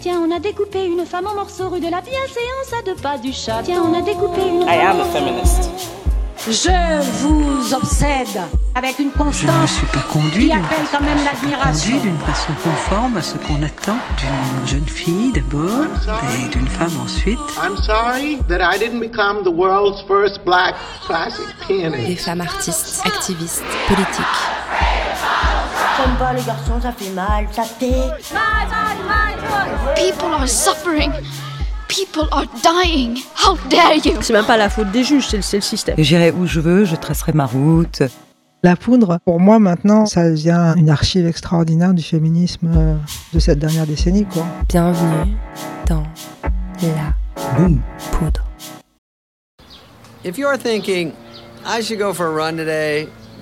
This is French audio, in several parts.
Tiens, on a découpé une femme en morceaux rue de la bienséance à deux pas du chat. Tiens, on a découpé une I am a feminist. Je vous obsède avec une Je ne me constance suis pas conduit qui d'une appelle quand même l'admiration. d'une façon conforme à ce qu'on attend d'une jeune fille d'abord et d'une femme ensuite. I'm sorry that I didn't become the world's first black classic Des pianist. femmes artistes, activistes, politiques. J'aime pas les garçons, ça fait mal, ça pique. People are suffering. People are dying. How dare you? C'est même pas la faute des juges, c'est le, c'est le système. J'irai où je veux, je tracerai ma route. La poudre, pour moi maintenant, ça devient une archive extraordinaire du féminisme euh, de cette dernière décennie. Quoi. Bienvenue dans la Boum. poudre. If you're thinking, I should go for a run today,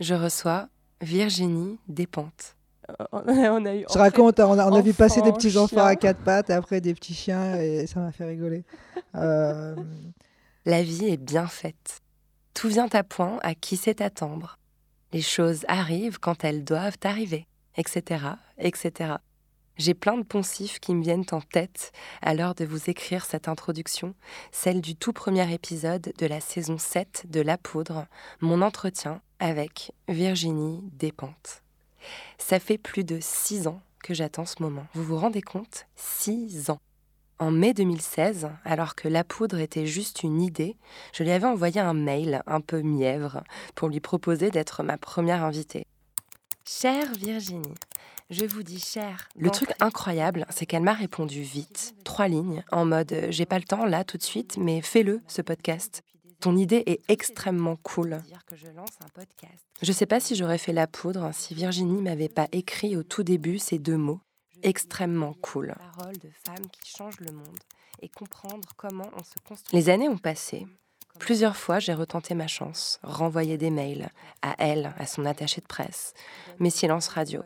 je reçois Virginie Despentes. on a eu Je raconte, on a, on a vu passer des petits enfants à quatre pattes, et après des petits chiens, et ça m'a fait rigoler. Euh, La vie est bien faite. Tout vient à point à qui sait attendre. Les choses arrivent quand elles doivent arriver, etc., etc. J'ai plein de poncifs qui me viennent en tête à l'heure de vous écrire cette introduction, celle du tout premier épisode de la saison 7 de La Poudre, mon entretien avec Virginie Despentes. Ça fait plus de six ans que j'attends ce moment. Vous vous rendez compte? Six ans. En mai 2016, alors que la poudre était juste une idée, je lui avais envoyé un mail un peu mièvre pour lui proposer d'être ma première invitée. Chère Virginie, je vous dis cher. Le truc incroyable, c'est qu'elle m'a répondu vite, trois lignes, en mode j'ai pas le temps là tout de suite, mais fais-le ce podcast. Ton idée est extrêmement cool. Je sais pas si j'aurais fait la poudre si Virginie m'avait pas écrit au tout début ces deux mots extrêmement cool. Les années ont passé. Plusieurs fois, j'ai retenté ma chance, renvoyé des mails à elle, à son attaché de presse, mes silences radio.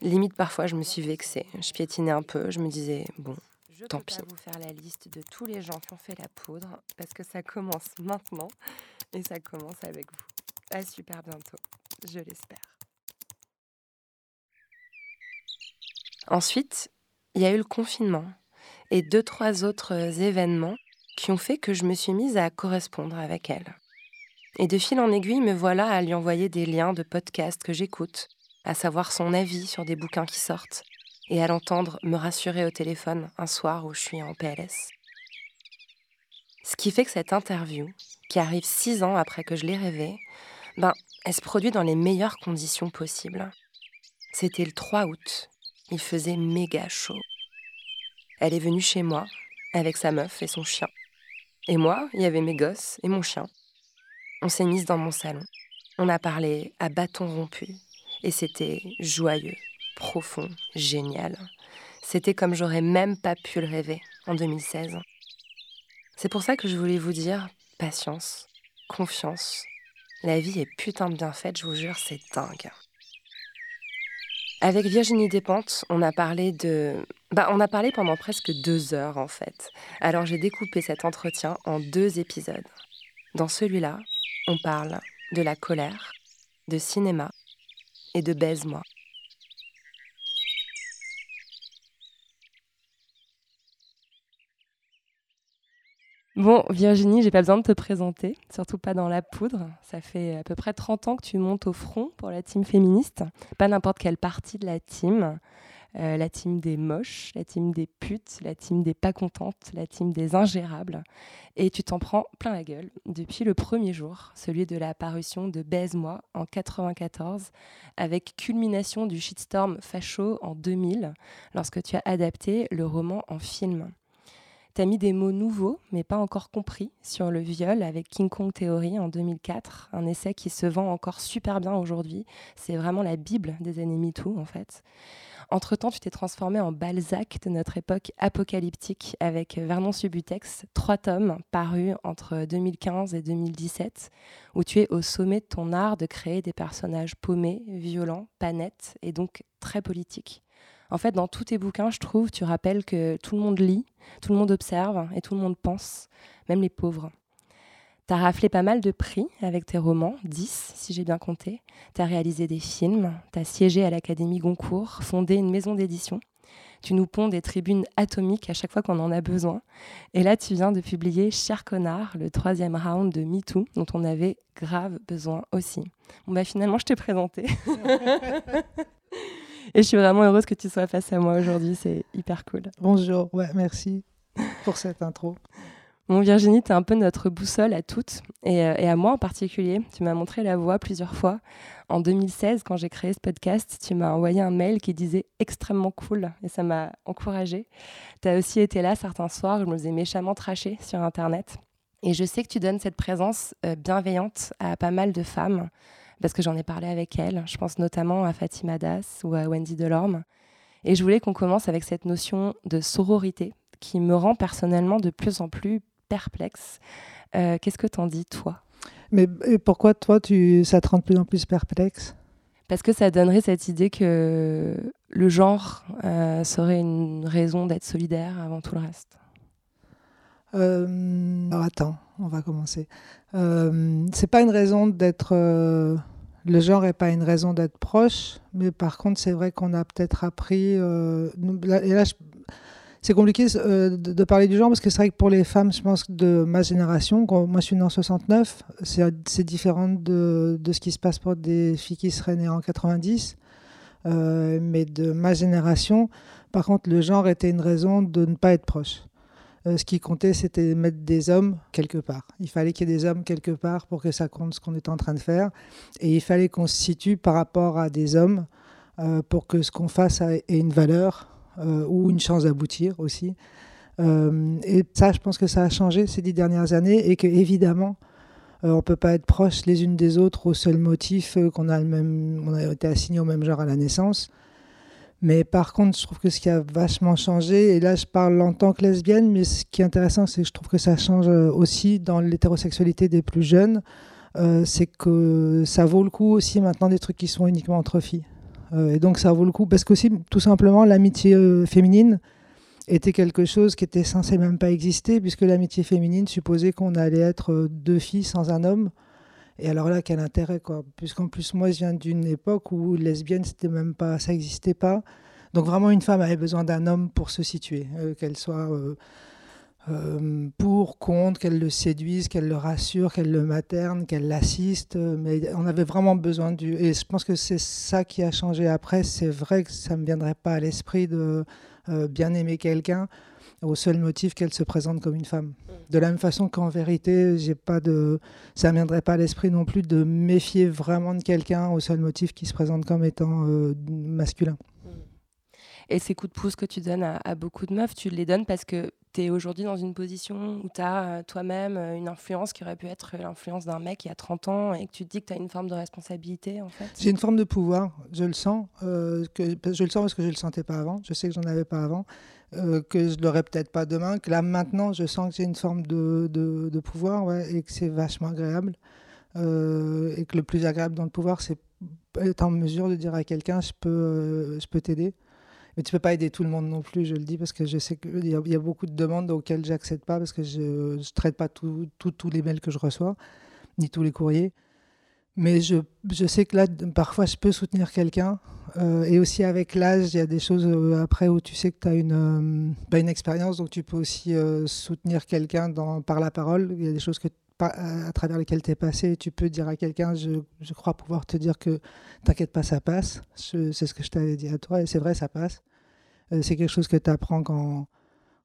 Limite, parfois, je me suis vexée. Je piétinais un peu, je me disais, bon, tant pis. vous faire la liste de tous les gens qui ont fait la poudre, parce que ça commence maintenant, et ça commence avec vous. À super bientôt, je l'espère. Ensuite, il y a eu le confinement et deux, trois autres événements qui ont fait que je me suis mise à correspondre avec elle. Et de fil en aiguille, me voilà à lui envoyer des liens de podcasts que j'écoute, à savoir son avis sur des bouquins qui sortent, et à l'entendre me rassurer au téléphone un soir où je suis en PLS. Ce qui fait que cette interview, qui arrive six ans après que je l'ai rêvée, ben, elle se produit dans les meilleures conditions possibles. C'était le 3 août. Il faisait méga chaud. Elle est venue chez moi avec sa meuf et son chien. Et moi, il y avait mes gosses et mon chien. On s'est mise dans mon salon. On a parlé à bâton rompu. Et c'était joyeux, profond, génial. C'était comme j'aurais même pas pu le rêver en 2016. C'est pour ça que je voulais vous dire patience, confiance. La vie est putain de bien faite, je vous jure, c'est dingue. Avec Virginie Despentes, on a parlé de. Bah, on a parlé pendant presque deux heures en fait. Alors j'ai découpé cet entretien en deux épisodes. Dans celui-là, on parle de la colère, de cinéma et de baise-moi. Bon, Virginie, j'ai pas besoin de te présenter, surtout pas dans la poudre. Ça fait à peu près 30 ans que tu montes au front pour la team féministe. Pas n'importe quelle partie de la team. Euh, la team des moches, la team des putes, la team des pas contentes, la team des ingérables. Et tu t'en prends plein la gueule depuis le premier jour, celui de la parution de Baise-moi en 94, avec culmination du shitstorm facho en 2000, lorsque tu as adapté le roman en film. Tu mis des mots nouveaux, mais pas encore compris, sur le viol avec King Kong Theory en 2004, un essai qui se vend encore super bien aujourd'hui. C'est vraiment la Bible des ennemis tout, en fait. Entre-temps, tu t'es transformé en Balzac de notre époque apocalyptique avec Vernon Subutex, trois tomes parus entre 2015 et 2017, où tu es au sommet de ton art de créer des personnages paumés, violents, pas nets et donc très politiques. En fait, dans tous tes bouquins, je trouve, tu rappelles que tout le monde lit, tout le monde observe et tout le monde pense, même les pauvres. Tu as raflé pas mal de prix avec tes romans, 10 si j'ai bien compté. Tu as réalisé des films, tu as siégé à l'Académie Goncourt, fondé une maison d'édition. Tu nous ponds des tribunes atomiques à chaque fois qu'on en a besoin. Et là, tu viens de publier Cher connard, le troisième round de MeToo, dont on avait grave besoin aussi. Bon, bah finalement, je t'ai présenté. Et je suis vraiment heureuse que tu sois face à moi aujourd'hui. C'est hyper cool. Bonjour, ouais, merci pour cette intro. Bon, Virginie, tu es un peu notre boussole à toutes et, euh, et à moi en particulier. Tu m'as montré la voie plusieurs fois. En 2016, quand j'ai créé ce podcast, tu m'as envoyé un mail qui disait extrêmement cool et ça m'a encouragée. Tu as aussi été là certains soirs où je me faisais méchamment tracher sur Internet. Et je sais que tu donnes cette présence euh, bienveillante à pas mal de femmes parce que j'en ai parlé avec elle. Je pense notamment à Fatima Das ou à Wendy Delorme. Et je voulais qu'on commence avec cette notion de sororité qui me rend personnellement de plus en plus perplexe. Euh, Qu'est-ce que t'en dis, toi? Mais pourquoi, toi, tu, ça te rend de plus en plus perplexe? Parce que ça donnerait cette idée que le genre euh, serait une raison d'être solidaire avant tout le reste. Euh, alors attends, on va commencer. Euh, c'est pas une raison d'être. Euh, le genre n'est pas une raison d'être proche, mais par contre, c'est vrai qu'on a peut-être appris. Et là, c'est compliqué de, parler du genre parce que c'est vrai que pour les femmes, je pense de ma génération, moi je suis née en 69, c'est différent de, ce qui se passe pour des filles qui seraient nées en 90. Euh, mais de ma génération, par contre, le genre était une raison de ne pas être proche. Euh, ce qui comptait, c'était mettre des hommes quelque part. Il fallait qu'il y ait des hommes quelque part pour que ça compte ce qu'on était en train de faire. Et il fallait qu'on se situe par rapport à des hommes euh, pour que ce qu'on fasse ait une valeur euh, ou une chance d'aboutir aussi. Et ça, je pense que ça a changé ces dix dernières années et que évidemment, on peut pas être proches les unes des autres au seul motif qu'on a même, on a été assigné au même genre à la naissance. Mais par contre, je trouve que ce qui a vachement changé, et là je parle en tant que lesbienne, mais ce qui est intéressant, c'est que je trouve que ça change aussi dans l'hétérosexualité des plus jeunes, euh, c'est que ça vaut le coup aussi maintenant des trucs qui sont uniquement entre filles. Euh, et donc ça vaut le coup, parce qu'aussi, tout simplement, l'amitié euh, féminine était quelque chose qui était censé même pas exister, puisque l'amitié féminine supposait qu'on allait être deux filles sans un homme. Et alors là, quel intérêt, quoi. Puisqu'en plus, moi, je viens d'une époque où lesbienne, c'était même pas, ça n'existait pas. Donc vraiment, une femme avait besoin d'un homme pour se situer, euh, qu'elle soit euh, euh, pour, contre, qu'elle le séduise, qu'elle le rassure, qu'elle le materne, qu'elle l'assiste. Mais on avait vraiment besoin du. Et je pense que c'est ça qui a changé après. C'est vrai que ça me viendrait pas à l'esprit de bien aimer quelqu'un au seul motif qu'elle se présente comme une femme. De la même façon qu'en vérité, j'ai pas de, ça ne viendrait pas à l'esprit non plus de méfier vraiment de quelqu'un au seul motif qu'il se présente comme étant euh, masculin. Et ces coups de pouce que tu donnes à, à beaucoup de meufs, tu les donnes parce que tu es aujourd'hui dans une position où tu as euh, toi-même euh, une influence qui aurait pu être l'influence d'un mec il y a 30 ans et que tu te dis que tu as une forme de responsabilité en fait? J'ai une forme de pouvoir, je le sens. Euh, que, je le sens parce que je ne le sentais pas avant, je sais que j'en avais pas avant, euh, que je ne l'aurais peut-être pas demain, que là maintenant je sens que j'ai une forme de, de, pouvoir et que c'est vachement agréable. Euh, et que le plus agréable dans le pouvoir, c'est être en mesure de dire à quelqu'un je peux, euh, peux t'aider. Mais tu peux pas aider tout le monde non plus, je le dis, parce que je sais qu'il y, y, a beaucoup de demandes auxquelles j'accède pas, parce que je ne traite pas tous les mails que je reçois, ni tous les courriers. Mais je, je sais que là, parfois, je peux soutenir quelqu'un. Euh, et aussi avec l'âge, il y a des choses euh, après où tu sais que tu as une, euh, une expérience, donc tu peux aussi soutenir quelqu'un par la parole. Il y a des choses que, à, travers lesquelles tu es passé. Tu peux dire à quelqu'un, je, je, crois pouvoir te dire que t'inquiète pas, ça passe. C'est ce que je t'avais dit à toi, et c'est vrai, ça passe. C'est quelque chose que tu apprends quand,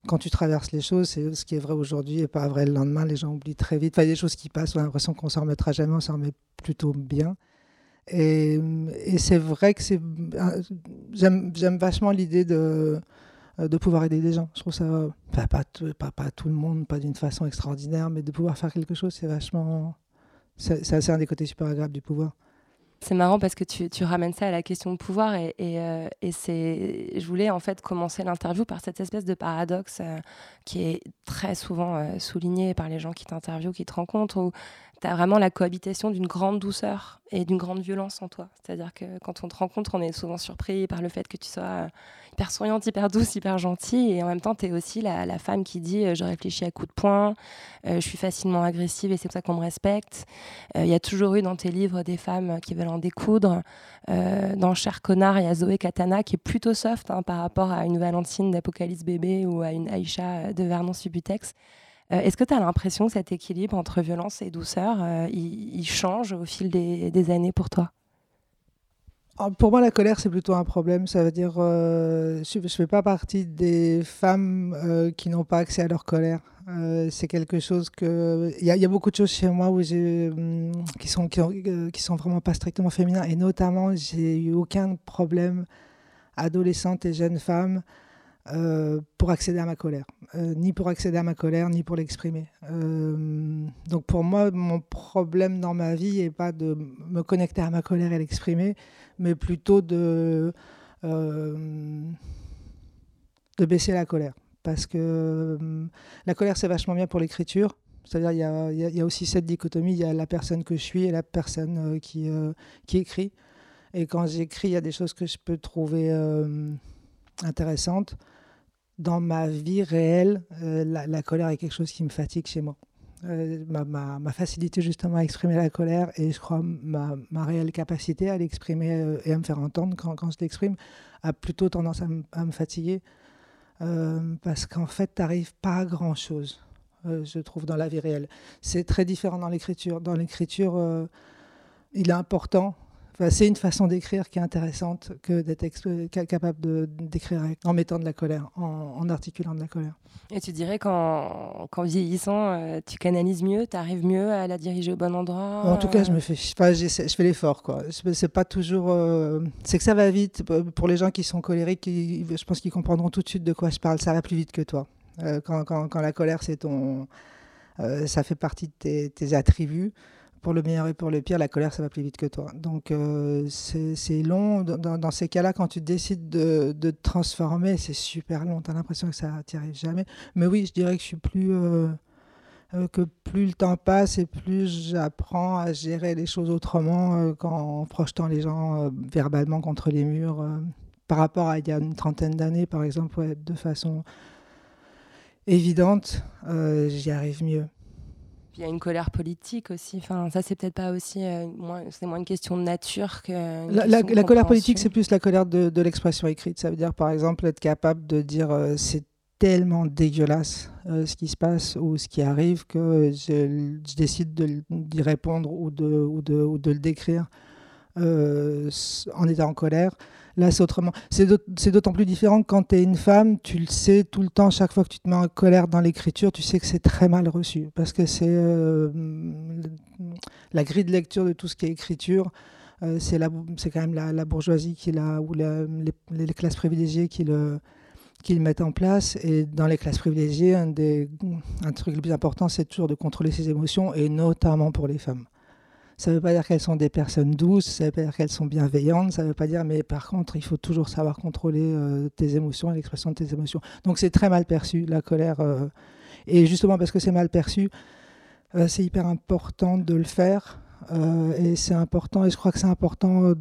quand tu traverses les choses. C'est ce qui est vrai aujourd'hui et pas vrai le lendemain. Les gens oublient très vite. Il y a des choses qui passent, on a l'impression qu'on s'en remettra jamais, on s'en remet plutôt bien. Et, c'est vrai que c'est. J'aime vachement l'idée de de pouvoir aider des gens. Je trouve ça, pas, pas tout le monde, pas d'une façon extraordinaire, mais de pouvoir faire quelque chose, c'est vachement. C'est un des côtés super agréables du pouvoir. C'est marrant parce que tu, ramènes ça à la question de pouvoir euh, et c'est, je voulais en fait commencer l'interview par cette espèce de paradoxe euh, qui est très souvent euh, souligné par les gens qui t'interviewent, qui te rencontrent, tu as vraiment la cohabitation d'une grande douceur et d'une grande violence en toi. C'est-à-dire que quand on te rencontre, on est souvent surpris par le fait que tu sois hyper souriante, hyper douce, hyper gentille. Et en même temps, tu es aussi la, femme qui dit Je réfléchis à coups de poing, je suis facilement agressive et c'est pour ça qu'on me respecte. Il y a toujours eu dans tes livres des femmes qui veulent en découdre. Euh, dans Cher Connard, il y a Zoé Katana qui est plutôt soft hein, par rapport à une Valentine d'Apocalypse Bébé ou à une Aïcha de Vernon Subutex. Euh, Est-ce que tu as l'impression que cet équilibre entre violence et douceur, euh, il, change au fil des, années pour toi? Ah, pour moi, la colère, c'est plutôt un problème. Ça veut dire, euh, je ne fais pas partie des femmes euh, qui n'ont pas accès à leur colère. C'est quelque chose que. Il y, a beaucoup de choses chez moi où hum, qui, sont, qui, ont, qui, sont vraiment pas strictement féminins. Et notamment, j'ai eu aucun problème, adolescente et jeune femme, euh, pour accéder à ma colère. Euh, ni pour accéder à ma colère, ni pour l'exprimer. Euh, donc pour moi, mon problème dans ma vie n'est pas de me connecter à ma colère et l'exprimer, mais plutôt de, de baisser la colère. Parce que la colère, c'est vachement bien pour l'écriture. C'est-à-dire, il y, y, a, aussi cette dichotomie, il y a la personne que je suis et la personne qui, qui écrit. Et quand j'écris, il y a des choses que je peux trouver intéressante. Dans ma vie réelle, euh, la, colère est quelque chose qui me fatigue chez moi. Euh, ma, facilité justement à exprimer la colère et je crois ma, réelle capacité à l'exprimer euh, et à me faire entendre quand, je l'exprime a plutôt tendance à, me fatiguer parce qu'en fait, tu n'arrives pas à grand chose, je trouve, dans la vie réelle. C'est très différent dans l'écriture. Dans l'écriture, il est important Enfin, c'est une façon d'écrire qui est intéressante que d'être capable d'écrire en mettant de la colère, en, en, articulant de la colère. Et tu dirais qu'en vieillissant, euh, tu canalises mieux, tu arrives mieux à la diriger au bon endroit En tout cas, je me fais, enfin, je fais l'effort. quoi. C'est pas toujours. Euh, c'est que ça va vite. Pour les gens qui sont colériques, qui, je pense qu'ils comprendront tout de suite de quoi je parle. Ça va plus vite que toi. Euh, quand, quand, quand, la colère, c'est ton. Euh, ça fait partie de tes, tes attributs pour le meilleur et pour le pire, la colère, ça va plus vite que toi. Donc, euh, c'est long. Dans, ces cas-là, quand tu décides de, te transformer, c'est super long. Tu as l'impression que ça t'y arrive jamais. Mais oui, je dirais que je suis plus. Euh, euh, que plus le temps passe et plus j'apprends à gérer les choses autrement qu'en projetant les gens verbalement contre les murs. par rapport à il y a une trentaine d'années, par exemple, de façon évidente, j'y arrive mieux il y a une colère politique aussi. Enfin, ça, c'est peut-être pas aussi. Euh, moins, c'est moins une question de nature que. La, la, la colère politique, c'est plus la colère de, de l'expression écrite. Ça veut dire, par exemple, être capable de dire euh, c'est tellement dégueulasse euh, ce qui se passe ou ce qui arrive que je, je décide de, d'y répondre ou de, ou de, ou de le décrire en étant en colère. Là, c'est autrement. C'est d'autant plus différent quand tu es une femme, tu le sais tout le temps, chaque fois que tu te mets en colère dans l'écriture, tu sais que c'est très mal reçu. Parce que c'est euh, la grille de lecture de tout ce qui est écriture. Euh, c'est quand même la, bourgeoisie qui la, ou les, les, classes privilégiées qui le, qui le mettent en place. Et dans les classes privilégiées, un, des, un truc le plus important, c'est toujours de contrôler ses émotions, et notamment pour les femmes. Ça ne veut pas dire qu'elles sont des personnes douces, ça ne veut pas dire qu'elles sont bienveillantes, ça ne veut pas dire, mais par contre, il faut toujours savoir contrôler euh, tes émotions et l'expression de tes émotions. Donc c'est très mal perçu, la colère. Euh, et justement parce que c'est mal perçu, euh, c'est hyper important de le faire. Et c'est important, et je crois que c'est important,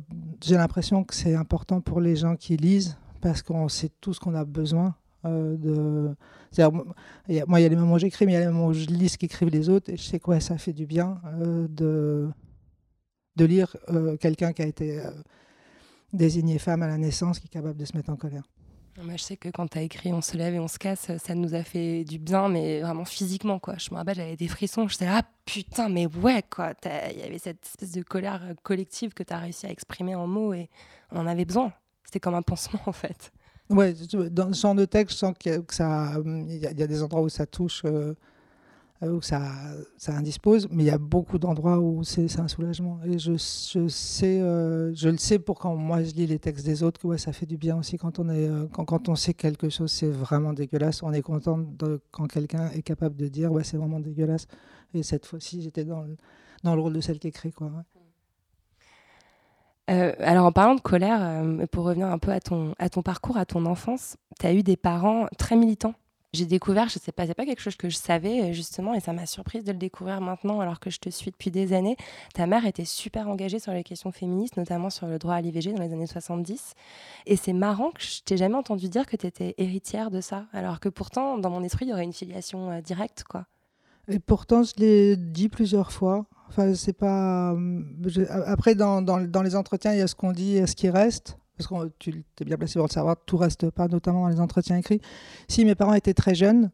j'ai l'impression que c'est important pour les gens qui lisent, parce qu'on sait tout ce qu'on a besoin. de... Moi, il y a les moments où j'écris, mais il y a les moments où je lis ce qu'écrivent les autres, et je sais quoi, ça fait du bien de de lire euh, quelqu'un qui a été euh, désigné femme à la naissance, qui est capable de se mettre en colère. Moi, je sais que quand tu as écrit On se lève et on se casse, ça nous a fait du bien, mais vraiment physiquement, quoi. Je me rappelle, j'avais des frissons. Je disais, ah putain, mais ouais, quoi. Il y avait cette espèce de colère collective que tu as réussi à exprimer en mots et on en avait besoin. C'était comme un pansement, en fait. Ouais, dans ce genre de texte, je sens que, ça, il y, y, a des endroits où ça touche. Euh, euh, où ça, ça indispose, mais il y a beaucoup d'endroits où c'est un soulagement. Et je, je sais, euh, je le sais pour quand moi je lis les textes des autres, que ouais, ça fait du bien aussi quand on, est, euh, quand, quand on sait que quelque chose c'est vraiment dégueulasse. On est content quand quelqu'un est capable de dire ouais, c'est vraiment dégueulasse. Et cette fois-ci, j'étais dans, le, dans le rôle de celle qui écrit. Quoi, euh, alors en parlant de colère, euh, pour revenir un peu à ton, à ton parcours, à ton enfance, tu as eu des parents très militants? J'ai découvert, je sais pas, c'est pas quelque chose que je savais justement, et ça m'a surprise de le découvrir maintenant alors que je te suis depuis des années. Ta mère était super engagée sur les questions féministes, notamment sur le droit à l'IVG dans les années 70. Et c'est marrant que je t'ai jamais entendu dire que tu étais héritière de ça, alors que pourtant, dans mon esprit, il y aurait une filiation euh, directe, quoi. Et pourtant, je l'ai dit plusieurs fois. Enfin, c'est pas. Après, dans, dans, dans, les entretiens, il y a ce qu'on dit et ce qui reste. Parce que tu es bien placé pour le savoir, tout reste pas, notamment dans les entretiens écrits. Si mes parents étaient très jeunes,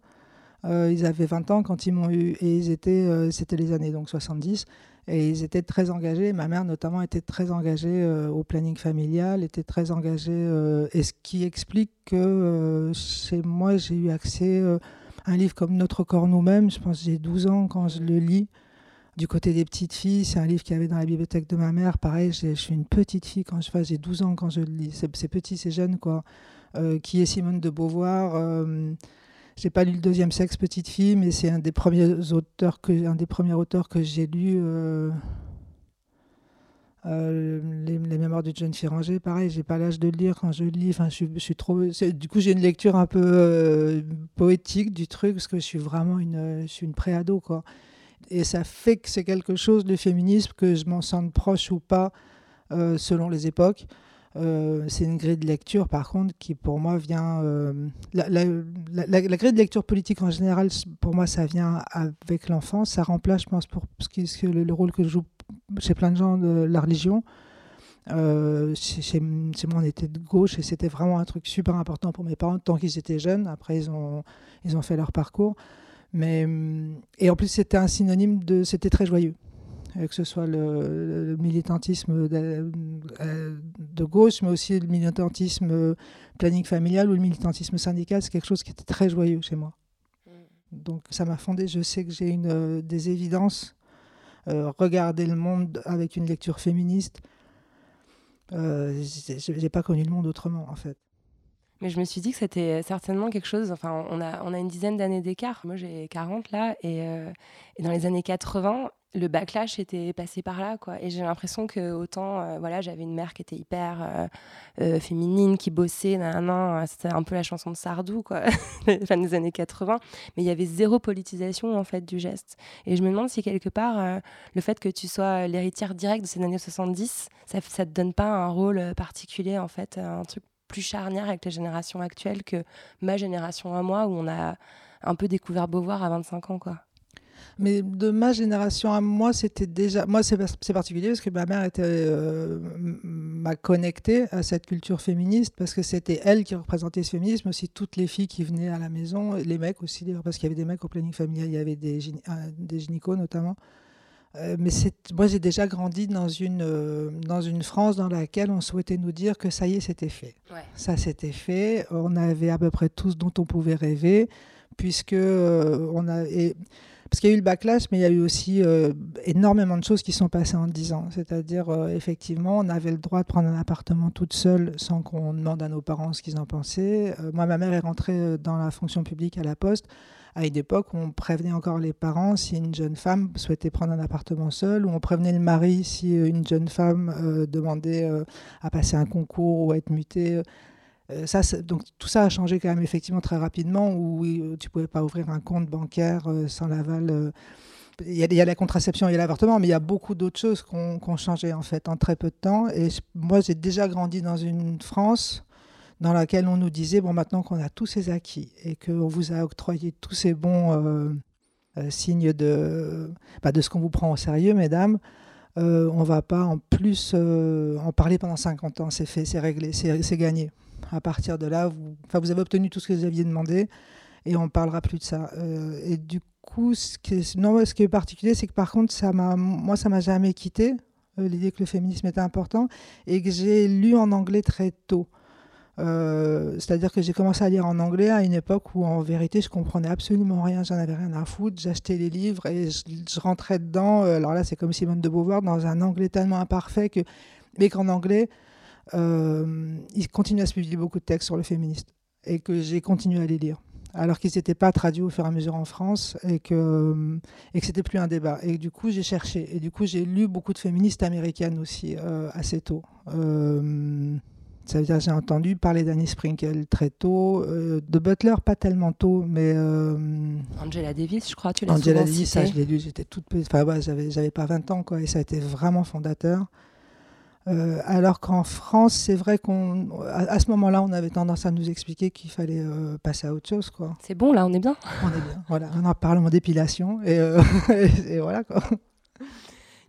euh, ils avaient 20 ans quand ils m'ont eu, et ils étaient, euh, c'était les années donc 70, et ils étaient très engagés. Ma mère notamment était très engagée euh, au planning familial, était très engagée, et ce qui explique que chez moi j'ai eu accès à un livre comme Notre corps nous-mêmes. Je pense j'ai 12 ans quand je le lis. Du côté des petites filles, c'est un livre qu'il y avait dans la bibliothèque de ma mère. Pareil, je suis une petite fille quand je fais, j'ai 12 ans quand je le lis. C'est petit, c'est jeune, quoi. Euh, qui est Simone de Beauvoir euh, J'ai pas lu le deuxième sexe, petite fille, mais c'est un des premiers auteurs que, un des premiers auteurs que j'ai lu. Euh, euh, les, les, mémoires de John Firanger, pareil, j'ai pas l'âge de le lire quand je lis. Enfin, je, suis trop. Du coup, j'ai une lecture un peu poétique du truc parce que je suis vraiment une, je suis une préado, quoi. Et ça fait que c'est quelque chose, le féminisme, que je m'en sente proche ou pas, euh, selon les époques. Euh, c'est une grille de lecture, par contre, qui pour moi vient. Euh, la, grille de lecture politique en général, pour moi, ça vient avec l'enfance. Ça remplace, je pense, pour ce qui, ce, le, le, rôle que je joue chez plein de gens de la religion. Euh, chez, moi, on était de gauche et c'était vraiment un truc super important pour mes parents tant qu'ils étaient jeunes. Après, ils ont, ils ont fait leur parcours. Mais, et en plus, c'était un synonyme de. C'était très joyeux. Que ce soit le, le militantisme de, de, gauche, mais aussi le militantisme planning familial ou le militantisme syndical, c'est quelque chose qui était très joyeux chez moi. Donc ça m'a fondé. Je sais que j'ai une des évidences. Euh, regarder le monde avec une lecture féministe. Euh, j'ai pas connu le monde autrement, en fait. Mais je me suis dit que c'était certainement quelque chose. Enfin, on a, on a une dizaine d'années d'écart. Moi, j'ai 40 là. Et, euh, et, dans les années 80, le backlash était passé par là. Quoi. Et j'ai l'impression que autant, euh, voilà, j'avais une mère qui était hyper euh, féminine, qui bossait. C'était un peu la chanson de Sardou, quoi, fin des années 80. Mais il y avait zéro politisation, en fait, du geste. Et je me demande si, quelque part, le fait que tu sois l'héritière directe de ces années 70, ça ne te donne pas un rôle particulier, en fait, un truc plus charnière avec les générations actuelles que ma génération à moi, où on a un peu découvert Beauvoir à 25 ans, quoi. Mais de ma génération à moi, c'était déjà. Moi, c'est particulier parce que ma mère était euh, m'a connectée à cette culture féministe parce que c'était elle qui représentait ce féminisme, aussi toutes les filles qui venaient à la maison, les mecs aussi, parce qu'il y avait des mecs au planning familial, il y avait des, des gynécos notamment. Euh, mais moi, j'ai déjà grandi dans une, euh, dans une France dans laquelle on souhaitait nous dire que ça y est, c'était fait. Ouais. Ça, c'était fait. On avait à peu près tout ce dont on pouvait rêver, puisque euh, on a. Et, parce qu'il y a eu le backlash, mais il y a eu aussi énormément de choses qui sont passées en 10 ans. C'est-à-dire, effectivement, on avait le droit de prendre un appartement toute seule sans qu'on demande à nos parents ce qu'ils en pensaient. Moi, ma mère est rentrée dans la fonction publique à la Poste à une époque où on prévenait encore les parents si une jeune femme souhaitait prendre un appartement seul, ou on prévenait le mari si une jeune femme euh, demandait euh, à passer un concours ou à être mutée. Euh, ça, donc tout ça a changé quand même effectivement très rapidement, où tu pouvais pas ouvrir un compte bancaire sans l'aval. Il y, a, il y, a la contraception l'avortement, mais il y a beaucoup d'autres choses qui ont, ont, changé en fait en très peu de temps. Et moi, j'ai déjà grandi dans une France dans laquelle on nous disait, bon, maintenant qu'on a tous ces acquis et qu'on vous a octroyé tous ces bons euh, euh, signes de, bah, de ce qu'on vous prend au sérieux, mesdames, euh, on ne va pas en plus en parler pendant 50 ans, c'est fait, c'est réglé, c'est gagné. À partir de là, vous, vous avez obtenu tout ce que vous aviez demandé et on ne parlera plus de ça. Et du coup, ce qui est, non, ce qui est particulier, c'est que par contre, ça moi, ça m'a jamais quitté, l'idée que le féminisme était important, et que j'ai lu en anglais très tôt. Euh, c'est-à-dire que j'ai commencé à lire en anglais à une époque où en vérité je comprenais absolument rien, j'en avais rien à foutre, j'achetais les livres et je, rentrais dedans. Euh, alors là c'est comme Simone de Beauvoir dans un anglais tellement imparfait que, mais qu'en anglais euh, il continue à se publier beaucoup de textes sur le féministe et que j'ai continué à les lire alors qu'ils n'étaient pas traduits au fur et à mesure en France et que, et que c'était plus un débat. Et du coup, j'ai cherché. Et du coup, j'ai lu beaucoup de féministes américaines aussi, euh, assez tôt. Ça veut dire j'ai entendu parler d'Annie Sprinkle très tôt, euh, de Butler pas tellement tôt, mais... Angela Davis, je crois, tu l'as Angela Davis, ça je l'ai lu, j'étais toute petite, enfin ouais, j'avais pas 20 ans, quoi, et ça a été vraiment fondateur. Euh, alors qu'en France, c'est vrai qu'on, à, ce moment-là, on avait tendance à nous expliquer qu'il fallait euh, passer à autre chose, quoi. C'est bon, là, on est bien. On est bien. Voilà, on en parle en d'épilation et, euh, et, voilà quoi.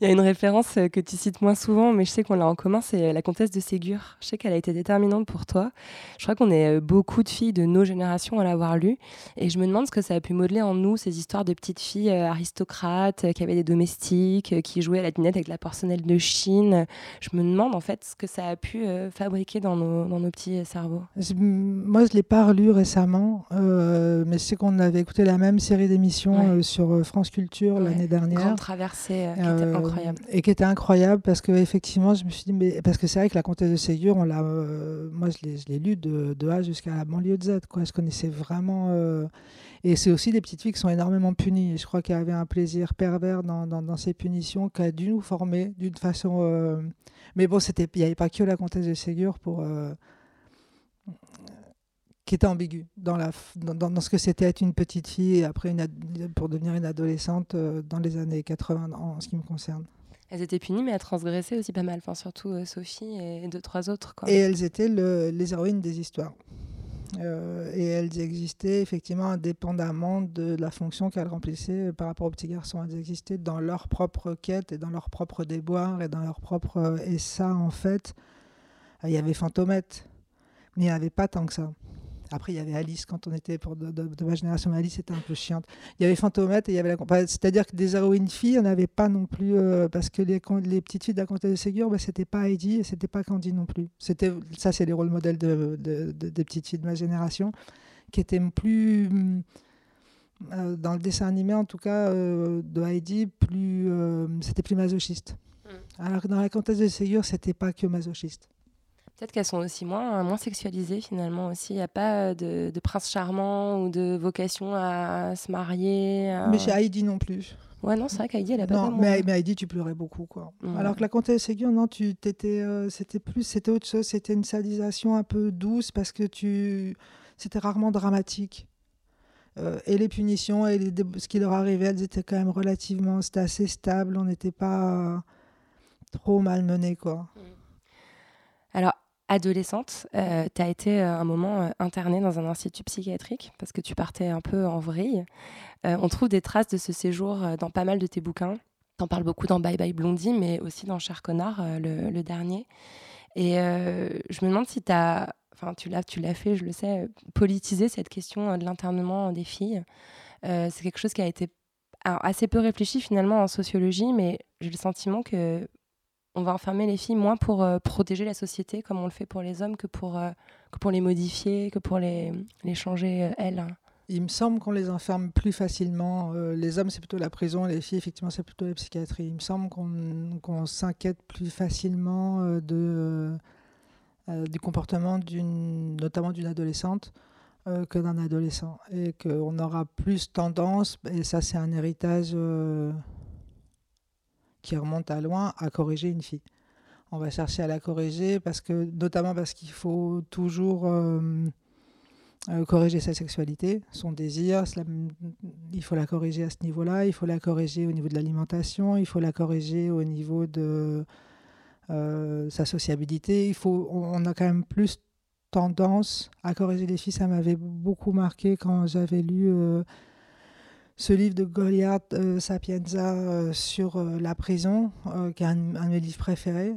Il y a une référence euh, que tu cites moins souvent, mais je sais qu'on l'a en commun, c'est euh, la comtesse de Ségur. Je sais qu'elle a été déterminante pour toi. Je crois qu'on est euh, beaucoup de filles de nos générations à l'avoir lu. Et je me demande ce que ça a pu modeler en nous, ces histoires de petites filles aristocrates, qui avaient des domestiques, qui jouaient à la dinette avec la porcelaine de Chine. Je me demande en fait ce que ça a pu fabriquer dans nos, dans nos petits cerveaux. Moi, je ne l'ai pas relu récemment, mais je sais qu'on avait écouté la même série d'émissions sur France Culture l'année dernière. Grande traversée qui était et qui était incroyable parce que effectivement, je me suis dit, mais parce que c'est vrai que la comtesse de Ségur, on l'a, euh, moi je l'ai, lu de, de A jusqu'à la banlieue de Z, quoi. Je connaissais vraiment. Euh, et c'est aussi des petites filles qui sont énormément punies. Je crois qu'il y avait un plaisir pervers dans, dans, ces punitions qui a dû nous former d'une façon. Euh, mais bon, c'était, il n'y avait pas que la comtesse de Ségur pour qui était ambigu dans, la, dans, dans, ce que c'était être une petite fille et après une pour devenir une adolescente euh, dans les années 80 en ce qui me concerne. Elles étaient punies, mais elles transgressaient aussi pas mal, enfin, surtout euh, Sophie et deux, trois autres. Quoi. Et elles étaient le, les héroïnes des histoires. Euh, et elles existaient effectivement indépendamment de la fonction qu'elles remplissaient par rapport aux petits garçons. Elles existaient dans leur propre quête et dans leur propre déboire et dans leur propre. Et ça, en fait, il y avait Fantomette, mais il n'y avait pas tant que ça. Après, il y avait Alice quand on était pour de, ma génération, mais Alice était un peu chiante. Il y avait Fantomette et il y avait la. C'est-à-dire que des héroïnes filles, on n'avait pas non plus. Euh, parce que les, les petites filles de la comtesse de Ségur, bah, c'était pas Heidi et c'était pas Candy non plus. C'était Ça, c'est les rôles modèles de, des petites filles de ma génération qui étaient plus. Euh, dans le dessin animé, en tout cas, euh, de Heidi, plus, c'était plus masochiste. Mm. Alors que dans la comtesse de Ségur, c'était pas que masochiste. Peut-être qu'elles sont aussi moins, moins sexualisées finalement aussi. Il n'y a pas de, de, prince charmant ou de vocation à, se marier. Mais chez Heidi non plus. Ouais, non, c'est vrai qu'Heidi, elle a pas Non, mais, mais, Heidi, tu pleurais beaucoup, quoi. Alors que la comtesse Ségur, non, tu t'étais, euh, c'était plus, c'était autre chose. C'était une sadisation un peu douce parce que tu, c'était rarement dramatique. Euh, et les punitions et les, ce qui leur arrivait, elles étaient quand même relativement, c'était assez stable. On n'était pas trop malmenés, quoi. Mm. Alors, adolescente, euh, tu as été euh, un moment euh, internée dans un institut psychiatrique parce que tu partais un peu en vrille. on trouve des traces de ce séjour dans pas mal de tes bouquins. T'en parles beaucoup dans Bye Bye Blondie, mais aussi dans Cher Connard, le, dernier. Et je me demande si as, enfin tu l'as, tu l'as fait, je le sais, politiser cette question de l'internement des filles. c'est quelque chose qui a été assez peu réfléchi finalement en sociologie, mais j'ai le sentiment que on va enfermer les filles moins pour euh, protéger la société comme on le fait pour les hommes que pour, euh, que pour les modifier, que pour les, les changer euh, elles. Il me semble qu'on les enferme plus facilement. les hommes, c'est plutôt la prison, les filles, effectivement, c'est plutôt la psychiatrie. Il me semble qu'on s'inquiète plus facilement de, du comportement notamment d'une adolescente que d'un adolescent. Et qu'on aura plus tendance, et ça c'est un héritage qui remonte à loin à corriger une fille. On va chercher à la corriger parce que, notamment parce qu'il faut toujours euh, euh, corriger sa sexualité, son désir. il faut la corriger à ce niveau-là. Il faut la corriger au niveau de l'alimentation. Il faut la corriger au niveau de euh, sa sociabilité. Il faut, on a quand même plus tendance à corriger les filles. Ça m'avait beaucoup marqué quand j'avais lu ce livre de Goliath euh, Sapienza euh, sur euh, la prison, qui est un, de mes livres préférés,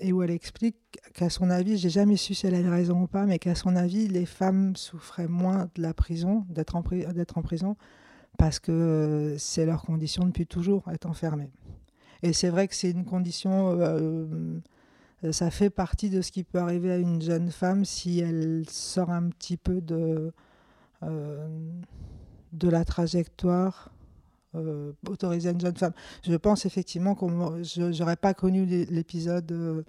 et où elle explique qu'à son avis, j'ai jamais su si elle avait raison ou pas, mais qu'à son avis, les femmes souffraient moins de la prison, d'être en, prison, parce que c'est leur condition depuis toujours, être enfermées. Et c'est vrai que c'est une condition ça fait partie de ce qui peut arriver à une jeune femme si elle sort un petit peu de, de la trajectoire euh, autoriser une jeune femme. Je pense effectivement que je n'aurais pas connu l'épisode euh,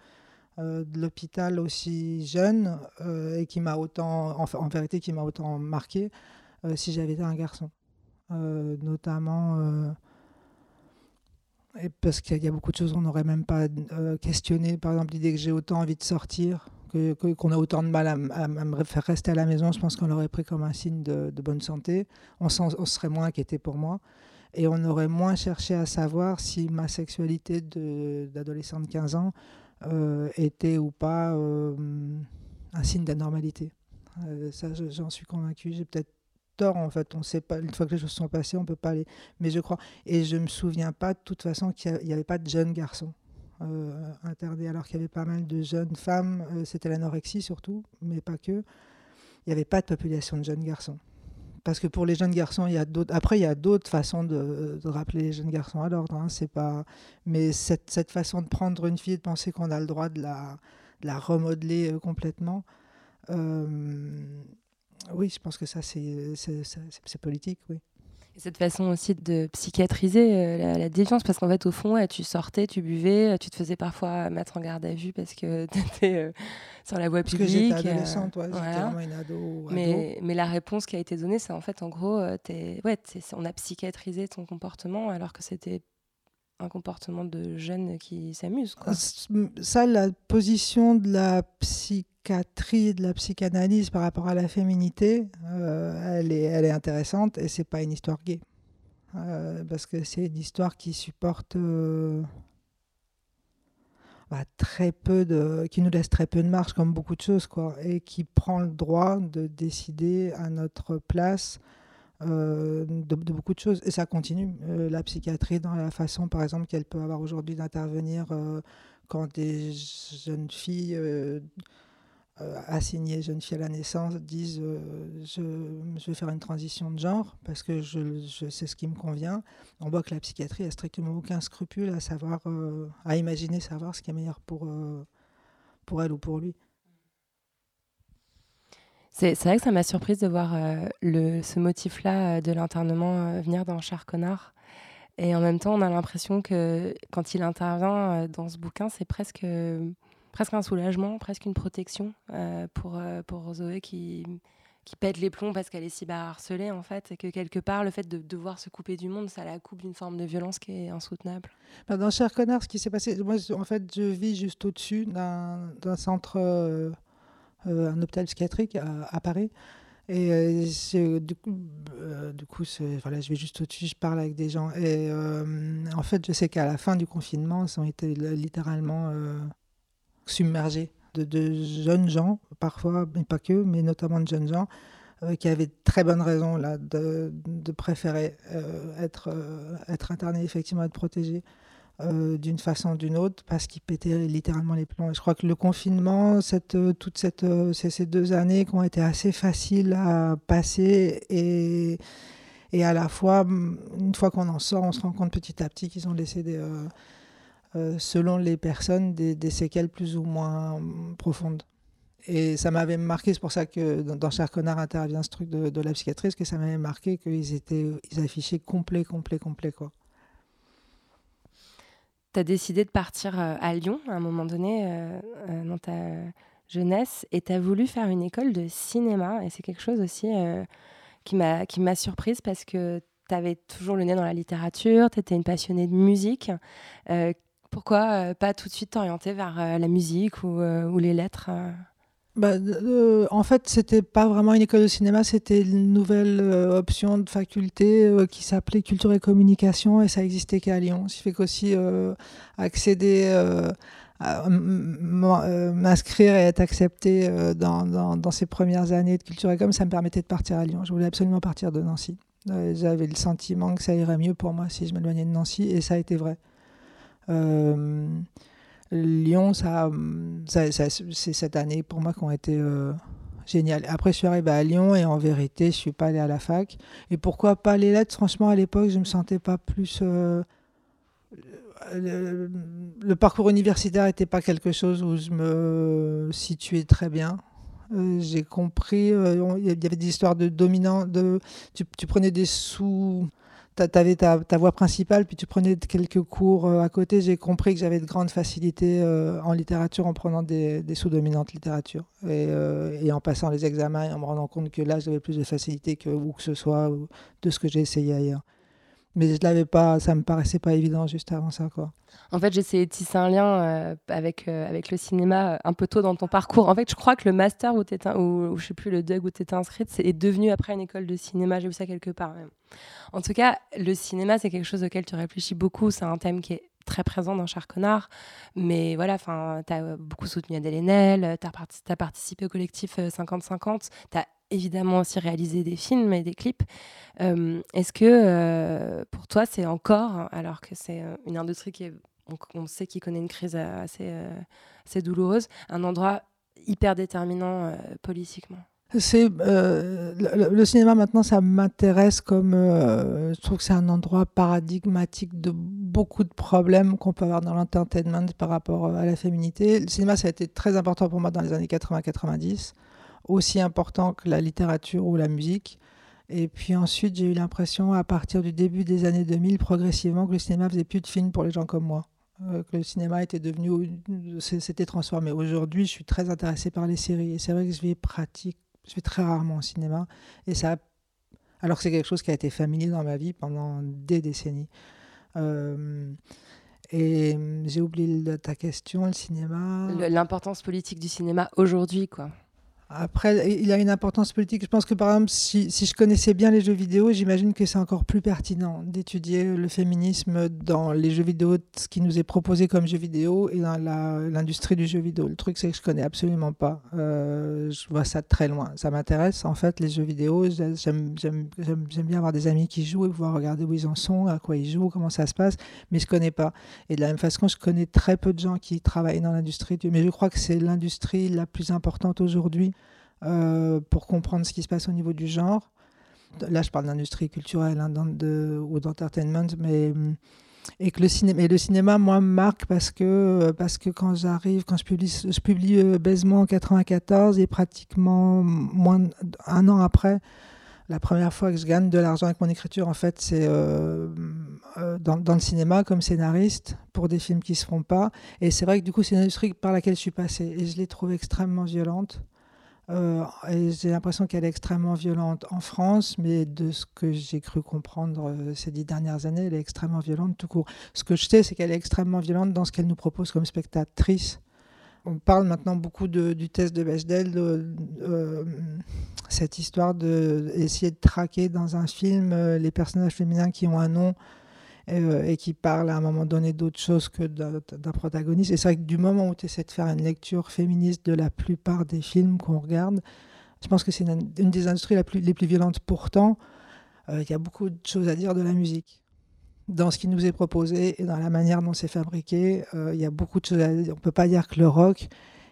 euh, de l'hôpital aussi jeune et qui m'a autant, en, vérité, qui m'a autant marqué si j'avais été un garçon. notamment parce qu'il y a beaucoup de choses qu'on n'aurait même pas questionné. Par exemple, l'idée que j'ai autant envie de sortir, qu'on que, a autant de mal à, me faire rester à la maison, je pense qu'on l'aurait pris comme un signe de, bonne santé. On, serait moins inquiété pour moi et on aurait moins cherché à savoir si ma sexualité d'adolescent de, 15 ans euh, était ou pas euh, un signe d'anormalité. Euh, ça, j'en suis convaincue. J'ai peut-être tort, en fait. On sait pas, une fois que les choses sont passées, on peut pas aller. Mais je crois. Et je me souviens pas, de toute façon, qu'il n'y avait pas de jeunes garçons. Interdits, alors qu'il y avait pas mal de jeunes femmes, c'était l'anorexie surtout, mais pas que. Il n'y avait pas de population de jeunes garçons. Parce que pour les jeunes garçons, il y a d'autres. Après, il y a d'autres façons de, rappeler les jeunes garçons à l'ordre. Hein, c'est pas. Mais cette, cette, façon de prendre une fille et de penser qu'on a le droit de la, la remodeler euh, complètement. Euh, oui, je pense que ça, c'est politique, oui cette façon aussi de psychiatriser euh, la, la, déviance, parce qu'en fait, au fond, tu sortais, tu buvais, tu te faisais parfois mettre en garde à vue parce que tu étais euh, sur la voie publique. Parce que j'étais adolescente, ouais, vraiment une ado, mais, ado. mais, la réponse qui a été donnée, c'est en fait, en gros, euh, es, ouais, on a psychiatrisé ton comportement alors que c'était un comportement de jeune qui s'amuse. Ça, la position de la psychiatrie, de la psychanalyse par rapport à la féminité, euh, elle, est, elle est intéressante et c'est pas une histoire gay. Euh, parce que c'est une histoire qui supporte euh, bah, très peu de. qui nous laisse très peu de marge, comme beaucoup de choses, quoi, et qui prend le droit de décider à notre place euh, de, beaucoup de choses. Et ça continue. Euh, la psychiatrie, dans la façon, par exemple, qu'elle peut avoir aujourd'hui d'intervenir euh, quand des jeunes filles assignées jeunes filles à la naissance disent je, je, vais faire une transition de genre parce que je, je sais ce qui me convient. On voit que la psychiatrie a strictement aucun scrupule à savoir, à imaginer savoir ce qui est meilleur pour, pour elle ou pour lui. C'est vrai que ça m'a surprise de voir euh, ce motif-là euh, de l'internement euh, venir dans Connard. Et en même temps, on a l'impression que quand il intervient dans ce bouquin, c'est presque, presque un soulagement, presque une protection pour, pour Zoé qui, qui pète les plombs parce qu'elle est si harcelée en fait, et que quelque part, le fait de devoir se couper du monde, ça la coupe d'une forme de violence qui est insoutenable. Bah, dans Cher Connard, ce qui s'est passé, moi en fait, je vis juste au-dessus d'un centre un hôpital psychiatrique à, Paris. Et euh, du coup, euh, du coup voilà, je vais juste au-dessus, je parle avec des gens. Et en fait, je sais qu'à la fin du confinement, ils ont été littéralement submergés de, de, jeunes gens, parfois, mais pas que, mais notamment de jeunes gens, qui avaient de très bonnes raisons là, de, de préférer être, être internés, effectivement, être protégés. Euh, d'une façon ou d'une autre parce qu'il pétait littéralement les plombs. Et je crois que le confinement, cette, euh, toutes cette, euh, ces, deux années qui ont été assez faciles à passer et, et à la fois, mm, une fois qu'on en sort, on se rend compte petit à petit qu'ils ont laissé selon les personnes des, séquelles plus ou moins mm, profondes. Et ça m'avait marqué, c'est pour ça que dans, Cher Connard intervient ce truc de, la psychiatrie, que ça m'avait marqué qu'ils étaient, ils affichaient complet, complet, complet, quoi tu as décidé de partir euh, à Lyon à un moment donné euh, euh, dans ta jeunesse et tu as voulu faire une école de cinéma. Et c'est quelque chose aussi qui m'a surprise parce que tu avais toujours le nez dans la littérature, tu étais une passionnée de musique. pourquoi pas tout de suite t'orienter vers la musique ou, ou les lettres bah, euh, en fait, c'était pas vraiment une école de cinéma, c'était une nouvelle euh, option de faculté euh, qui s'appelait culture et communication et ça existait qu'à Lyon. Ce qui fait qu'aussi accéder, m'inscrire et être accepté dans, dans, ces premières années de culture et com, ça me permettait de partir à Lyon. Je voulais absolument partir de Nancy. J'avais le sentiment que ça irait mieux pour moi si je m'éloignais de Nancy et ça a été vrai. Lyon, ça, c'est cette année pour moi qui ont été euh, géniales. Après, je suis arrivée à Lyon et en vérité, je suis pas allée à la fac. Et pourquoi pas les lettres? Franchement, à l'époque, je me sentais pas plus. Euh, le, parcours universitaire n'était pas quelque chose où je me situais très bien. Euh, j'ai compris, euh, il y avait des histoires de dominant, de, tu prenais des sous, tu avais ta, voix principale, puis tu prenais quelques cours euh, à côté. J'ai compris que j'avais de grandes facilités euh, en littérature en prenant des, sous-dominantes littérature et, euh, et, en passant les examens et en me rendant compte que là, j'avais plus de facilité que où que ce soit de ce que j'ai essayé ailleurs mais je l'avais pas, ça me paraissait pas évident juste avant ça, quoi. En fait, j'ai essayé de tisser un lien euh, avec, euh, avec le cinéma euh, un peu tôt dans ton parcours. En fait, je crois que le master où tu étais, ou, je sais plus, le DUG où tu étais inscrite, c'est devenu après une école de cinéma. J'ai vu ça quelque part. En tout cas, le cinéma, c'est quelque chose auquel tu réfléchis beaucoup. C'est un thème qui est très présent dans Charconnard. Mais voilà, tu as beaucoup soutenu Adèle Haenel, tu as, participé au collectif 50-50, tu as évidemment aussi réalisé des films et des clips. Euh, Est-ce que euh, pour toi, c'est encore, alors que c'est une industrie qui est, on, sait qu'il connaît une crise assez, euh, douloureuse, un endroit hyper déterminant euh, politiquement? C'est euh, le, cinéma maintenant, ça m'intéresse comme euh, je trouve que c'est un endroit paradigmatique de beaucoup de problèmes qu'on peut avoir dans l'entertainment par rapport à la féminité. Le cinéma, ça a été très important pour moi dans les années 80-90, aussi important que la littérature ou la musique. Et puis ensuite, j'ai eu l'impression, à partir du début des années 2000, progressivement, que le cinéma faisait plus de films pour les gens comme moi. Euh, que le cinéma était devenu, s'était transformé. Aujourd'hui, je suis très intéressée par les séries. Et c'est vrai que je vais pratique je vais très rarement au cinéma. Et ça, alors que c'est quelque chose qui a été familier dans ma vie pendant des décennies. Euh, et j'ai oublié ta question, le cinéma. L'importance politique du cinéma aujourd'hui, quoi. Après, il a une importance politique. Je pense que par exemple, si, je connaissais bien les jeux vidéo, j'imagine que c'est encore plus pertinent d'étudier le féminisme dans les jeux vidéo, ce qui nous est proposé comme jeux vidéo et dans l'industrie du jeu vidéo. Le truc, c'est que je connais absolument pas. Euh, je vois ça très loin. Ça m'intéresse, en fait, les jeux vidéo. J'aime bien avoir des amis qui jouent et pouvoir regarder où ils en sont, à quoi ils jouent, comment ça se passe, mais je connais pas. Et de la même façon, je connais très peu de gens qui travaillent dans l'industrie. Mais je crois que c'est l'industrie la plus importante aujourd'hui euh, pour comprendre ce qui se passe au niveau du genre. Là, je parle d'industrie culturelle hein, ou d'entertainment, mais et que le cinéma, et le cinéma, moi, me marque parce que, parce que quand j'arrive, quand je publie, je euh, Baisement en 94 et pratiquement un an après, la première fois que je gagne de l'argent avec mon écriture, en fait, c'est euh, euh, dans, dans, le cinéma comme scénariste pour des films qui ne se feront pas. Et c'est vrai que du coup, c'est une industrie par laquelle je suis passée et je l'ai trouvée extrêmement violente. Euh, j'ai l'impression qu'elle est extrêmement violente en France, mais de ce que j'ai cru comprendre euh, ces dix dernières années, elle est extrêmement violente tout court. Ce que je sais, c'est qu'elle est extrêmement violente dans ce qu'elle nous propose comme spectatrice. On parle maintenant beaucoup du test de Bechdel, de, euh, cette histoire d'essayer de, traquer dans un film les personnages féminins qui ont un nom euh, et qui parle à un moment donné d'autre chose que d'un protagoniste. Et c'est vrai que du moment où tu essaies de faire une lecture féministe de la plupart des films qu'on regarde, je pense que c'est une, des industries les plus violentes. Pourtant, euh, il y a beaucoup de choses à dire de la musique. Dans ce qui nous est proposé et dans la manière dont c'est fabriqué, euh, il y a beaucoup de choses à dire. On ne peut pas dire que le rock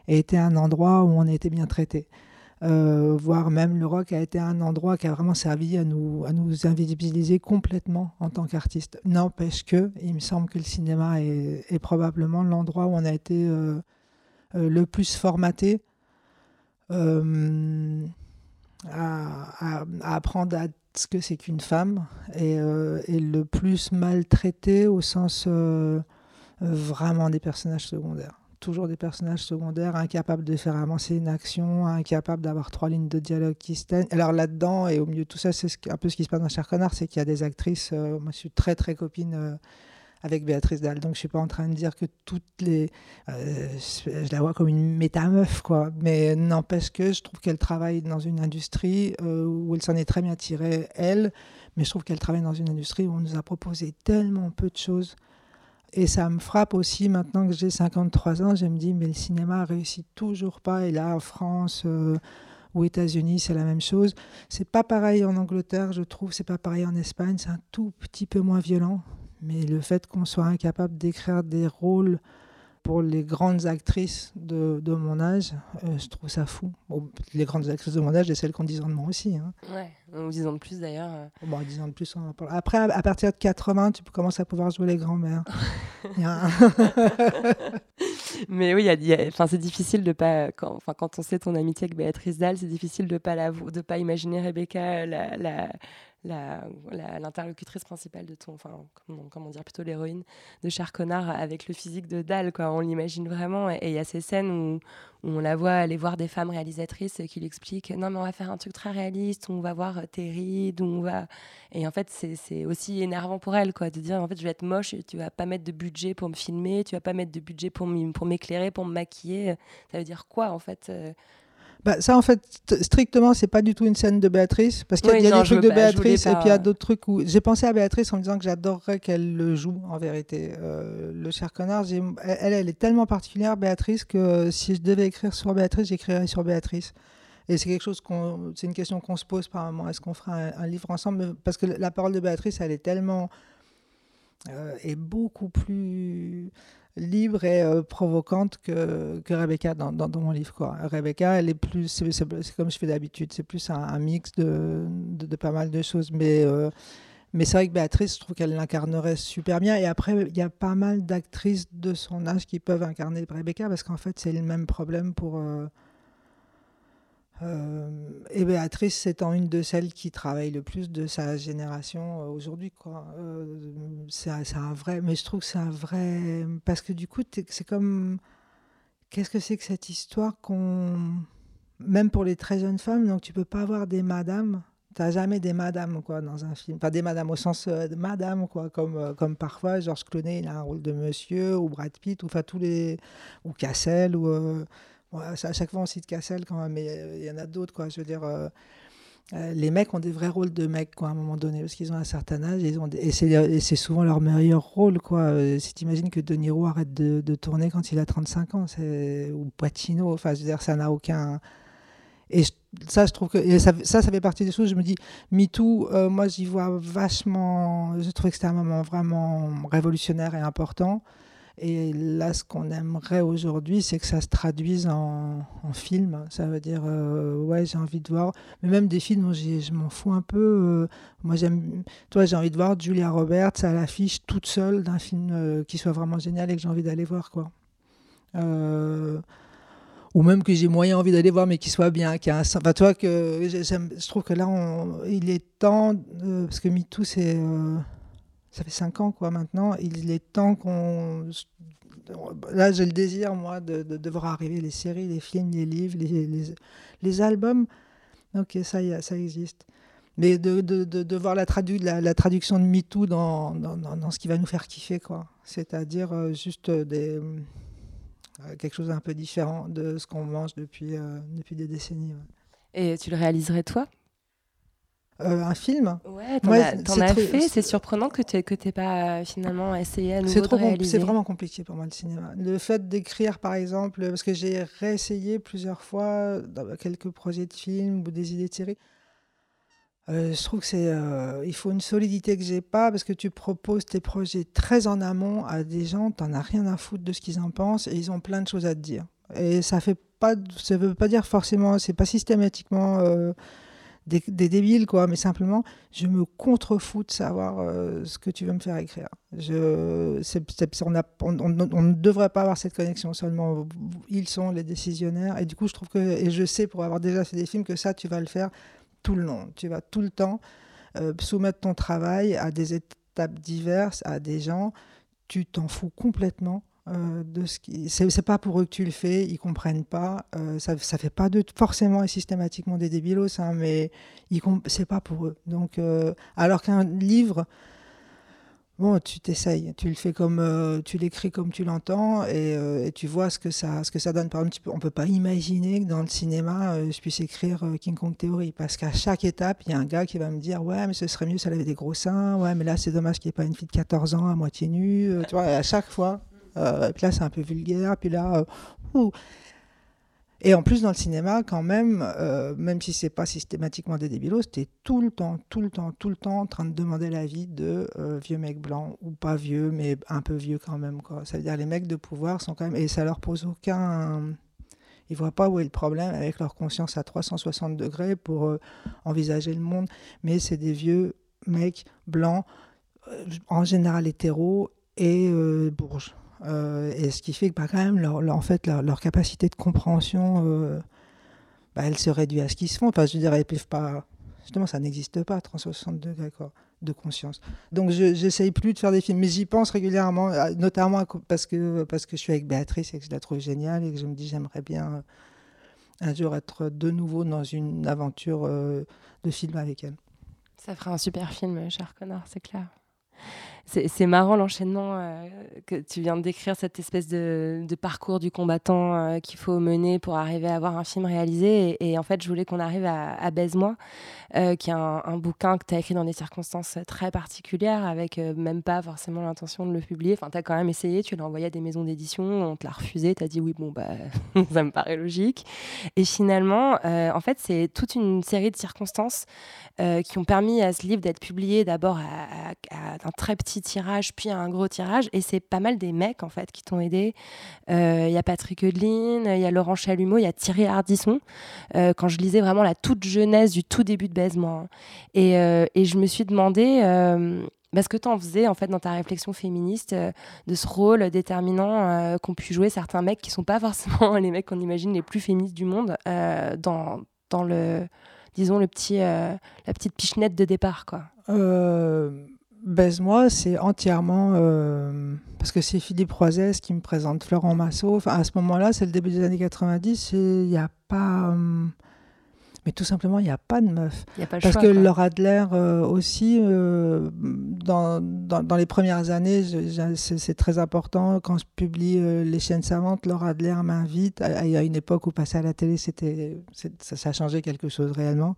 ait été un endroit où on a été bien traité. Euh, voire même le rock a été un endroit qui a vraiment servi à nous, à nous invisibiliser complètement en tant qu'artistes. N'empêche que, il me semble que le cinéma est, probablement l'endroit où on a été euh, euh, le plus formaté à, apprendre à ce que c'est qu'une femme et, le plus maltraité au sens vraiment des personnages secondaires toujours des personnages secondaires incapables de faire avancer une action, incapables d'avoir trois lignes de dialogue qui se tiennent. Alors là-dedans, et au milieu de tout ça, c'est ce, un peu ce qui se passe dans Cher Connard, c'est qu'il y a des actrices, euh, moi je suis très très copine euh, avec Béatrice Dalle, donc je suis pas en train de dire que toutes les... Euh, je, je, la vois comme une méta-meuf, quoi, mais n'empêche que je trouve qu'elle travaille dans une industrie où elle s'en est très bien tirée, elle, mais je trouve qu'elle travaille dans une industrie où on nous a proposé tellement peu de choses et ça me frappe aussi maintenant que j'ai 53 ans, je me dis, mais le cinéma réussit toujours pas. Et là, en France euh, ou États-Unis, c'est la même chose. C'est pas pareil en Angleterre, je trouve, c'est pas pareil en Espagne, c'est un tout petit peu moins violent. Mais le fait qu'on soit incapable d'écrire des rôles pour les grandes actrices de, de mon âge, euh, je trouve ça fou. Bon, les grandes actrices de mon âge et celles qui ont 10 ans de moins aussi. Hein. Ouais, ou 10 ans de plus d'ailleurs. euh. Bon, 10 ans de plus, on en parle. Après, à, à partir de 80, tu commences à pouvoir jouer les grands-mères. Un- Mais oui, il y a- il y a- enfin, c'est difficile de pas. Quand, quand on sait ton amitié avec Béatrice Dalle, c'est difficile de pas la, de pas imaginer Rebecca la- l'interlocutrice principale de ton, enfin, comment, dire, plutôt l'héroïne de Cher Connard avec le physique de Dalle, quoi. On l'imagine vraiment. Et il y a ces scènes où, on la voit aller voir des femmes réalisatrices qui lui expliquent non mais on va faire un truc très réaliste, on va voir tes rides, on va et en fait c'est, aussi énervant pour elle quoi de dire en fait je vais être moche, tu vas pas mettre de budget pour me filmer, tu vas pas mettre de budget pour m'éclairer, pour me maquiller, ça veut dire quoi en fait euh Bah, ça, en fait, st- strictement, c'est pas du tout une scène de Béatrice. Parce qu'il y a, Oui, il y a non, des trucs de pas- Béatrice et puis il y a d'autres trucs où. J'ai pensé à Béatrice en me disant que j'adorerais qu'elle le joue, en vérité. Euh, le cher connard, elle, elle est tellement particulière, Béatrice, que si je devais écrire sur Béatrice, j'écrirais sur Béatrice. Et c'est quelque chose qu'on. C'est une question qu'on se pose par moment. Est-ce qu'on fera un, un livre ensemble? Parce que la parole de Béatrice, elle est tellement. euh, est beaucoup plus libre et euh, provocante que, que Rebecca dans, dans, mon livre. Quoi. Rebecca, elle est plus, c'est, comme je fais d'habitude, c'est plus un, mix de, de, de pas mal de choses. Mais, euh, mais c'est vrai que Béatrice, je trouve qu'elle l'incarnerait super bien. Et après, il y a pas mal d'actrices de son âge qui peuvent incarner Rebecca parce qu'en fait, c'est le même problème pour. euh, euh, et Béatrice étant une de celles qui travaille le plus de sa génération euh, aujourd'hui, quoi. Euh, c'est un, vrai, mais je trouve que c'est un vrai, parce que du coup, c'est comme, qu'est-ce que c'est que cette histoire qu'on, même pour les très jeunes femmes, donc tu peux pas avoir des madames. T'as jamais des madames quoi dans un film, pas des madames au sens euh, de madame quoi, comme comme parfois Georges Clooney il a un rôle de monsieur ou Brad Pitt ou enfin tous les ou Cassel ou Bon, à chaque fois on cite Cassel quand même, mais euh, il y en a d'autres. Je veux dire, euh, euh, les mecs ont des vrais rôles de mecs, à un moment donné, parce qu'ils ont un certain âge, et, c'est souvent leur meilleur rôle, quoi. Euh, si tu que De Niro arrête de, tourner quand il a 35 ans, ou Pacino, enfin, je veux dire, ça n'a aucun. Et ça, je trouve que ça, ça, fait partie des choses. Je me dis, MeToo, moi, j'y vois vachement. Je trouve que c'était un moment vraiment révolutionnaire et important. Et là, ce qu'on aimerait aujourd'hui, c'est que ça se traduise en, film. Ça veut dire, euh, ouais, j'ai envie de voir. Mais même des films je m'en fous un peu. euh, moi, j'aime. Toi, j'ai envie de voir Julia Roberts à l'affiche toute seule d'un film euh, qui soit vraiment génial et que j'ai envie d'aller voir, quoi. Ou même que j'ai moyen envie d'aller voir, mais qui soit bien, qui un. Enfin, toi, que je trouve que là, il est temps, parce que MeToo, c'est. Ça fait cinq ans, quoi, maintenant. Il est temps qu'on. Là, j'ai le désir, moi, de, de, voir arriver les séries, les films, les livres, les, les, albums. Ok, ça, ça existe. Mais de, de, voir la, tradu la, traduction de MeToo dans, dans, dans, ce qui va nous faire kiffer, quoi. C'est-à-dire euh, juste des, euh, quelque chose d'un peu différent de ce qu'on mange depuis, euh, depuis des décennies. Et tu le réaliserais toi? Euh, un film Ouais, t'en Ouais, as, fait. C'est surprenant que tu n'aies pas euh, finalement essayé à nouveau C'est trop, c'est vraiment compliqué pour moi le cinéma. Le fait d'écrire, par exemple, parce que j'ai réessayé plusieurs fois dans quelques projets de films ou des idées de séries. euh, je trouve que c'est, euh, il faut une solidité que j'ai pas parce que tu proposes tes projets très en amont à des gens, t'en as rien à foutre de ce qu'ils en pensent et ils ont plein de choses à te dire. Et ça fait pas, ça veut pas dire forcément, c'est pas systématiquement euh, des, débiles quoi, mais simplement je me contrefous de savoir euh, ce que tu veux me faire écrire. Je, on, a- on ne devrait pas avoir cette connexion seulement. Ils sont les décisionnaires et du coup je trouve que et je sais pour avoir déjà fait des films que ça tu vas le faire tout le long. Tu vas tout le temps euh, soumettre ton travail à des étapes diverses, à des gens. Tu t'en fous complètement euh, de ce qui. C'est pas pour eux que tu le fais, ils comprennent pas. euh, ça, ça fait pas de forcément et systématiquement des débilos, hein, mais c'est pas pour eux. Donc, euh, alors qu'un livre. Bon, tu t'essayes, tu le fais comme tu l'écris comme tu l'entends et, et tu vois ce que ça, ce que ça donne. Par exemple, on peut pas imaginer que dans le cinéma, je puisse écrire King Kong Theory parce qu'à chaque étape, il y a un gars qui va me dire ouais, mais ce serait mieux si elle avait des gros seins. Ouais, mais là c'est dommage qu'il n'y ait pas une fille de 14 ans à moitié nue. tu vois, à chaque fois. Euh, puis là c'est un peu vulgaire. Puis là, euh. Et en plus, dans le cinéma, quand même, euh, même si c'est pas systématiquement des débilos, c'était tout le temps, tout le temps, tout le temps en train de demander l'avis de euh, vieux mecs blancs, ou pas vieux, mais un peu vieux quand même. Ça veut dire les mecs de pouvoir sont quand même. Et ça leur pose aucun. Ils voient pas où est le problème avec leur conscience à 360 degrés pour euh, envisager le monde. Mais c'est des vieux mecs blancs, en général hétéros et bourges. Euh, et ce qui fait que bah, quand même, leur, en fait, leur, capacité de compréhension, euh, bah, elle se réduit à ce qu'ils se font. Enfin, je veux dire, peuvent pas. Justement, ça n'existe pas, 360 degrés de conscience. Donc, je n'essaye plus de faire des films, mais j'y pense régulièrement, notamment parce que, parce que je suis avec Béatrice et que je la trouve géniale et que je me dis, j'aimerais bien euh, un jour être de nouveau dans une aventure de film avec elle. Ça ferait un super film, cher Connor, c'est clair c'est marrant l'enchaînement euh, que tu viens de décrire, cette espèce de, parcours du combattant euh, qu'il faut mener pour arriver à avoir un film réalisé. Et, en fait, je voulais qu'on arrive à, à Baise-moi, euh, qui est un, bouquin que tu as écrit dans des circonstances très particulières, avec même pas forcément l'intention de le publier. Enfin, tu as quand même essayé, tu l'as envoyé à des maisons d'édition, on te l'a refusé, tu as dit oui, bon, bah, ça me paraît logique. Et finalement, en fait, c'est toute une série de circonstances qui ont permis à ce livre d'être publié d'abord à, à, un très petit tirage, puis un gros tirage. Et c'est pas mal des mecs, en fait, qui t'ont aidé. Il euh, y a Patrick Eudeline, il y a Laurent Chalumeau, il y a Thierry Hardisson. Euh, quand je lisais vraiment la toute jeunesse du tout début de Baisement. Et, euh, et je me suis demandé parce que tu en faisais en fait dans ta réflexion féministe de ce rôle déterminant qu'ont pu jouer certains mecs qui sont pas forcément les mecs qu'on imagine les plus féministes du monde dans, dans le disons le petit la petite pichenette de départ quoi. Baise-moi, c'est entièrement. Euh, parce que c'est Philippe Roisès qui me présente Florent Massot. Enfin, à ce moment-là, c'est le début des années 90. Il n'y a pas. Euh, mais tout simplement, il n'y a pas de meuf. Y a pas parce choix, que Laura Adler euh, aussi, dans, dans, dans, les premières années, c'est très important. Quand je publie Les chiennes savantes, Laura Adler m'invite. Il y a une époque où passer à la télé, c'était ça, ça a changé quelque chose réellement.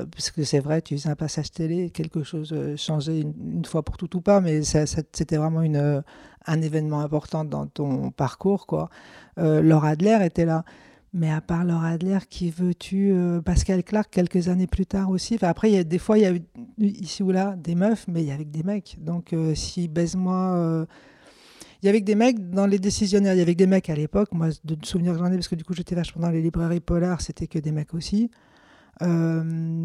Euh, parce que c'est vrai, tu faisais un passage télé, quelque chose euh, changeait une, fois pour tout ou pas, mais c'était vraiment une, euh, un événement important dans ton parcours. Quoi. Laura Adler était là. Mais à part Laura Adler, qui veux-tu Pascal Clark, quelques années plus tard aussi? Après, a, des fois, il y a eu ici ou là des meufs, mais il y avait des mecs. Donc, si baise-moi. il y avait des mecs dans les décisionnaires. Il y avait des mecs à l'époque. Moi, de souvenirs que j'en ai, parce que du coup, j'étais vachement dans les librairies polars, c'était que des mecs aussi. Euh,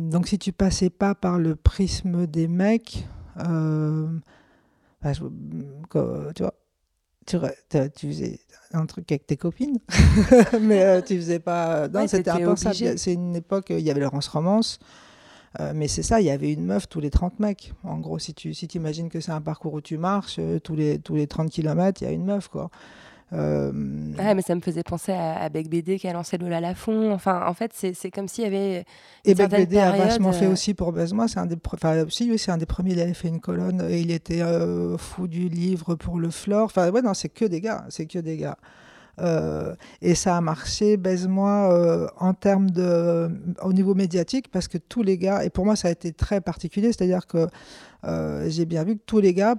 donc si tu passais pas par le prisme des mecs, euh, bah, tu vois, tu, tu, faisais un truc avec tes copines, mais euh, tu faisais pas. Non, c'était impensable. C'est une époque, il y avait Laurence Romance, mais c'est ça, il y avait une meuf tous les 30 mecs. En gros, si tu si imagines que c'est un parcours où tu marches, tous, les, tous les 30 km, il y a une meuf, quoi. Euh... mais ça me faisait penser à, Beck BD qui a lancé Lola Lafont. Enfin, en fait, c'est comme s'il y avait. et Beck BD a vachement fait euh, aussi pour Baise-moi. C'est un des, enfin, si, c'est un des premiers. Il avait fait une colonne et il était euh, fou du livre pour le Flore. Enfin, ouais, non, c'est que des gars. C'est que des gars. Euh, et ça a marché, baise-moi, en termes de, au niveau médiatique, parce que tous les gars, et pour moi ça a été très particulier, c'est-à-dire que j'ai bien vu que tous les gars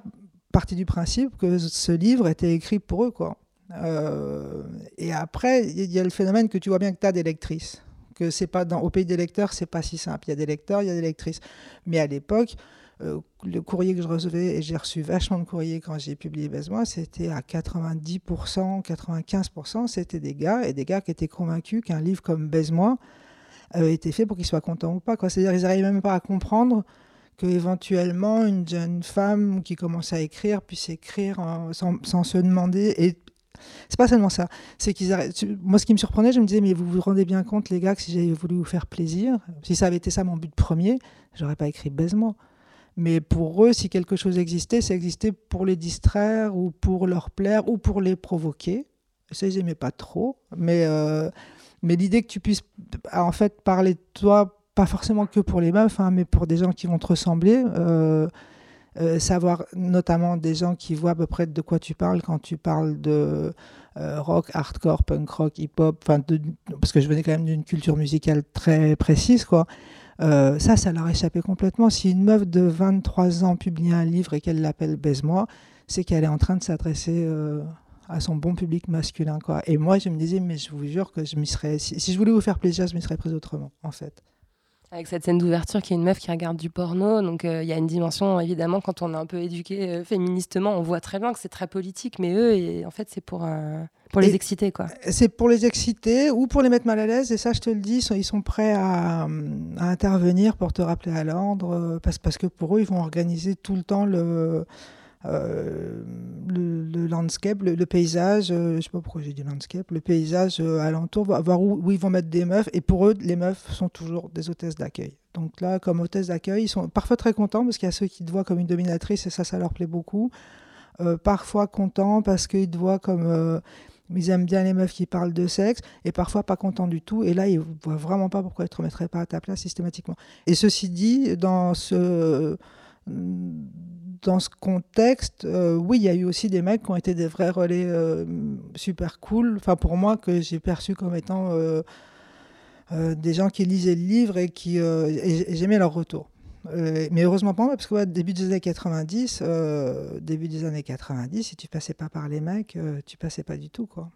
partaient du principe que ce livre était écrit pour eux, quoi. Euh, et après, il y a le phénomène que tu vois bien que tu as des lectrices. Que c'est pas dans, au pays des lecteurs, c'est pas si simple. Il y a des lecteurs, il y a des lectrices. Mais à l'époque, euh, le courrier que je recevais, et j'ai reçu vachement de courriers quand j'ai publié Baise-moi, c'était à 90%, 95%, c'était des gars, et des gars qui étaient convaincus qu'un livre comme Baise-moi euh, était fait pour qu'ils soient contents ou pas. C'est-à-dire qu'ils n'arrivaient même pas à comprendre que éventuellement une jeune femme qui commence à écrire puisse écrire sans, sans, se demander c'est pas seulement ça. C'est qu'ils Moi, ce qui me surprenait, je me disais, mais vous vous rendez bien compte, les gars, que si j'avais voulu vous faire plaisir, si ça avait été ça mon but premier, j'aurais pas écrit baisement. Mais pour eux, si quelque chose existait, ça existait pour les distraire ou pour leur plaire ou pour les provoquer. Ça, ils n'aimaient pas trop. Mais, euh, mais l'idée que tu puisses en fait parler de toi, pas forcément que pour les meufs, hein, mais pour des gens qui vont te ressembler. Euh, euh, savoir notamment des gens qui voient à peu près de quoi tu parles quand tu parles de euh, rock, hardcore, punk rock, hip-hop, parce que je venais quand même d'une culture musicale très précise, quoi. Euh, ça, ça leur échappait complètement. Si une meuf de 23 ans publie un livre et qu'elle l'appelle Baise-moi, c'est qu'elle est en train de s'adresser à son bon public masculin. Quoi. Et moi, je me disais, mais je vous jure que je serais. Si, si je voulais vous faire plaisir, je m'y serais prise autrement, en fait. Avec cette scène d'ouverture qui est une meuf qui regarde du porno, donc euh, il y a une dimension évidemment quand on est un peu éduqué euh, féministement, on voit très bien que c'est très politique, mais eux, et, en fait, c'est pour euh, pour les Et exciter quoi. C'est pour les exciter ou pour les mettre mal à l'aise, et ça, je te le dis, ils sont, prêts à, à intervenir pour te rappeler à l'ordre, parce, parce que pour eux, ils vont organiser tout le temps le, euh, le, le landscape, le, paysage, euh, je sais pas pourquoi j'ai dit landscape, le paysage euh, alentour, voir où, ils vont mettre des meufs, et pour eux, les meufs sont toujours des hôtesses d'accueil. Donc là, comme hôtesses d'accueil, ils sont parfois très contents, parce qu'il y a ceux qui te voient comme une dominatrice, et ça, ça leur plaît beaucoup. Euh, parfois contents parce qu'ils te voient comme... ils aiment bien les meufs qui parlent de sexe et parfois pas contents du tout. Et là, ils voient vraiment pas pourquoi ils te remettraient pas à ta place systématiquement. Et ceci dit, dans ce, dans ce contexte, euh, oui, il y a eu aussi des mecs qui ont été des vrais relais euh, super cool. Enfin, pour moi, que j'ai perçu comme étant euh, des gens qui lisaient le livre et qui j'aimais leur retour. Mais heureusement pas parce que début des années 90, euh, début des années 90, si tu passais pas par les mecs, tu passais pas du tout, quoi.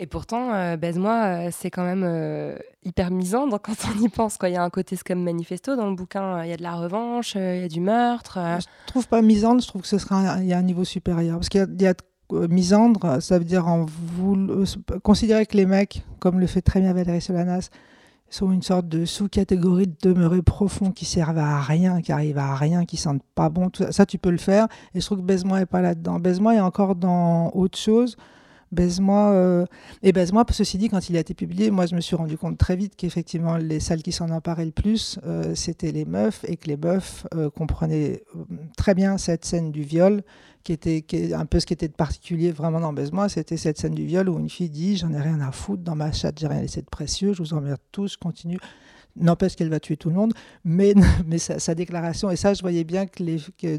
Et pourtant, euh, Baise-moi, euh, c'est quand même euh, hyper misandre quand on y pense. Il y a un côté comme manifesto dans le bouquin, il y a de la revanche, euh, il y a du meurtre. euh. Je trouve pas misandre, je trouve que ce sera un- y a un niveau supérieur. Parce qu'il y a, y euh, misandre, ça veut dire euh, considérer que les mecs, comme le fait très bien Valérie Solanas, sont une sorte de sous-catégorie de demeurés profonds qui servent à rien, qui arrivent à rien, qui sentent pas bon. Tout ça, ça, tu peux le faire. Et je trouve que Baise-moi est pas là-dedans. Baise-moi est encore dans autre chose. Baise-moi. euh, Et Baise-moi, ceci dit, quand il a été publié, moi, je me suis rendu compte très vite qu'effectivement, les salles qui s'en emparaient le plus, euh, c'était les meufs, et que les meufs euh, comprenaient euh, très bien cette scène du viol, qui était, un peu ce qui était de particulier vraiment dans Baise-moi, c'était cette scène du viol où une fille dit J'en ai rien à foutre, dans ma chatte, j'ai rien laissé de précieux, je vous emmerde tous, continue. N'empêche qu'elle va tuer tout le monde, mais, mais sa, sa déclaration, et ça, je voyais bien que, les, que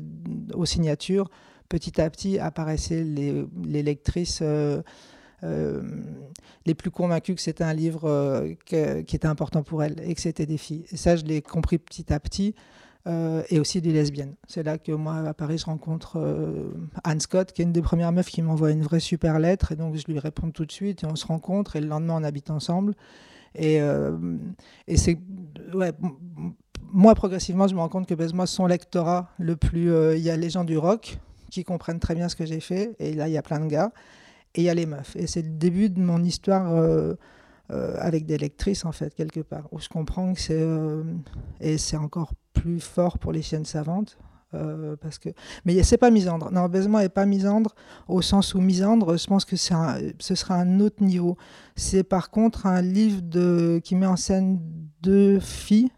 aux signatures, petit à petit apparaissaient les, lectrices euh, euh, les plus convaincues que c'était un livre euh, qui était important pour elles et que c'était des filles. Et ça, je l'ai compris petit à petit. et aussi des lesbiennes. C'est là que moi, à Paris, je rencontre Anne Scott, qui est une des premières meufs qui m'envoie une vraie super lettre. Et donc, je lui réponds tout de suite et on se rencontre. Et le lendemain, on habite ensemble. Et, et c'est. Ouais, moi, progressivement, je me rends compte que Baise-moi, son lectorat le plus. Il y a les gens du rock qui comprennent très bien ce que j'ai fait. Et là, il y a plein de gars. Et il y a les meufs. Et c'est le début de mon histoire euh, euh, avec des lectrices, en fait, quelque part, où je comprends que c'est. euh, et c'est encore plus fort pour les chiennes savantes. parce que... Mais c'est pas misandre. Non, Baise-moi est pas misandre au sens où misandre, je pense que un- ce sera un autre niveau. C'est par contre un livre de... qui met en scène deux filles.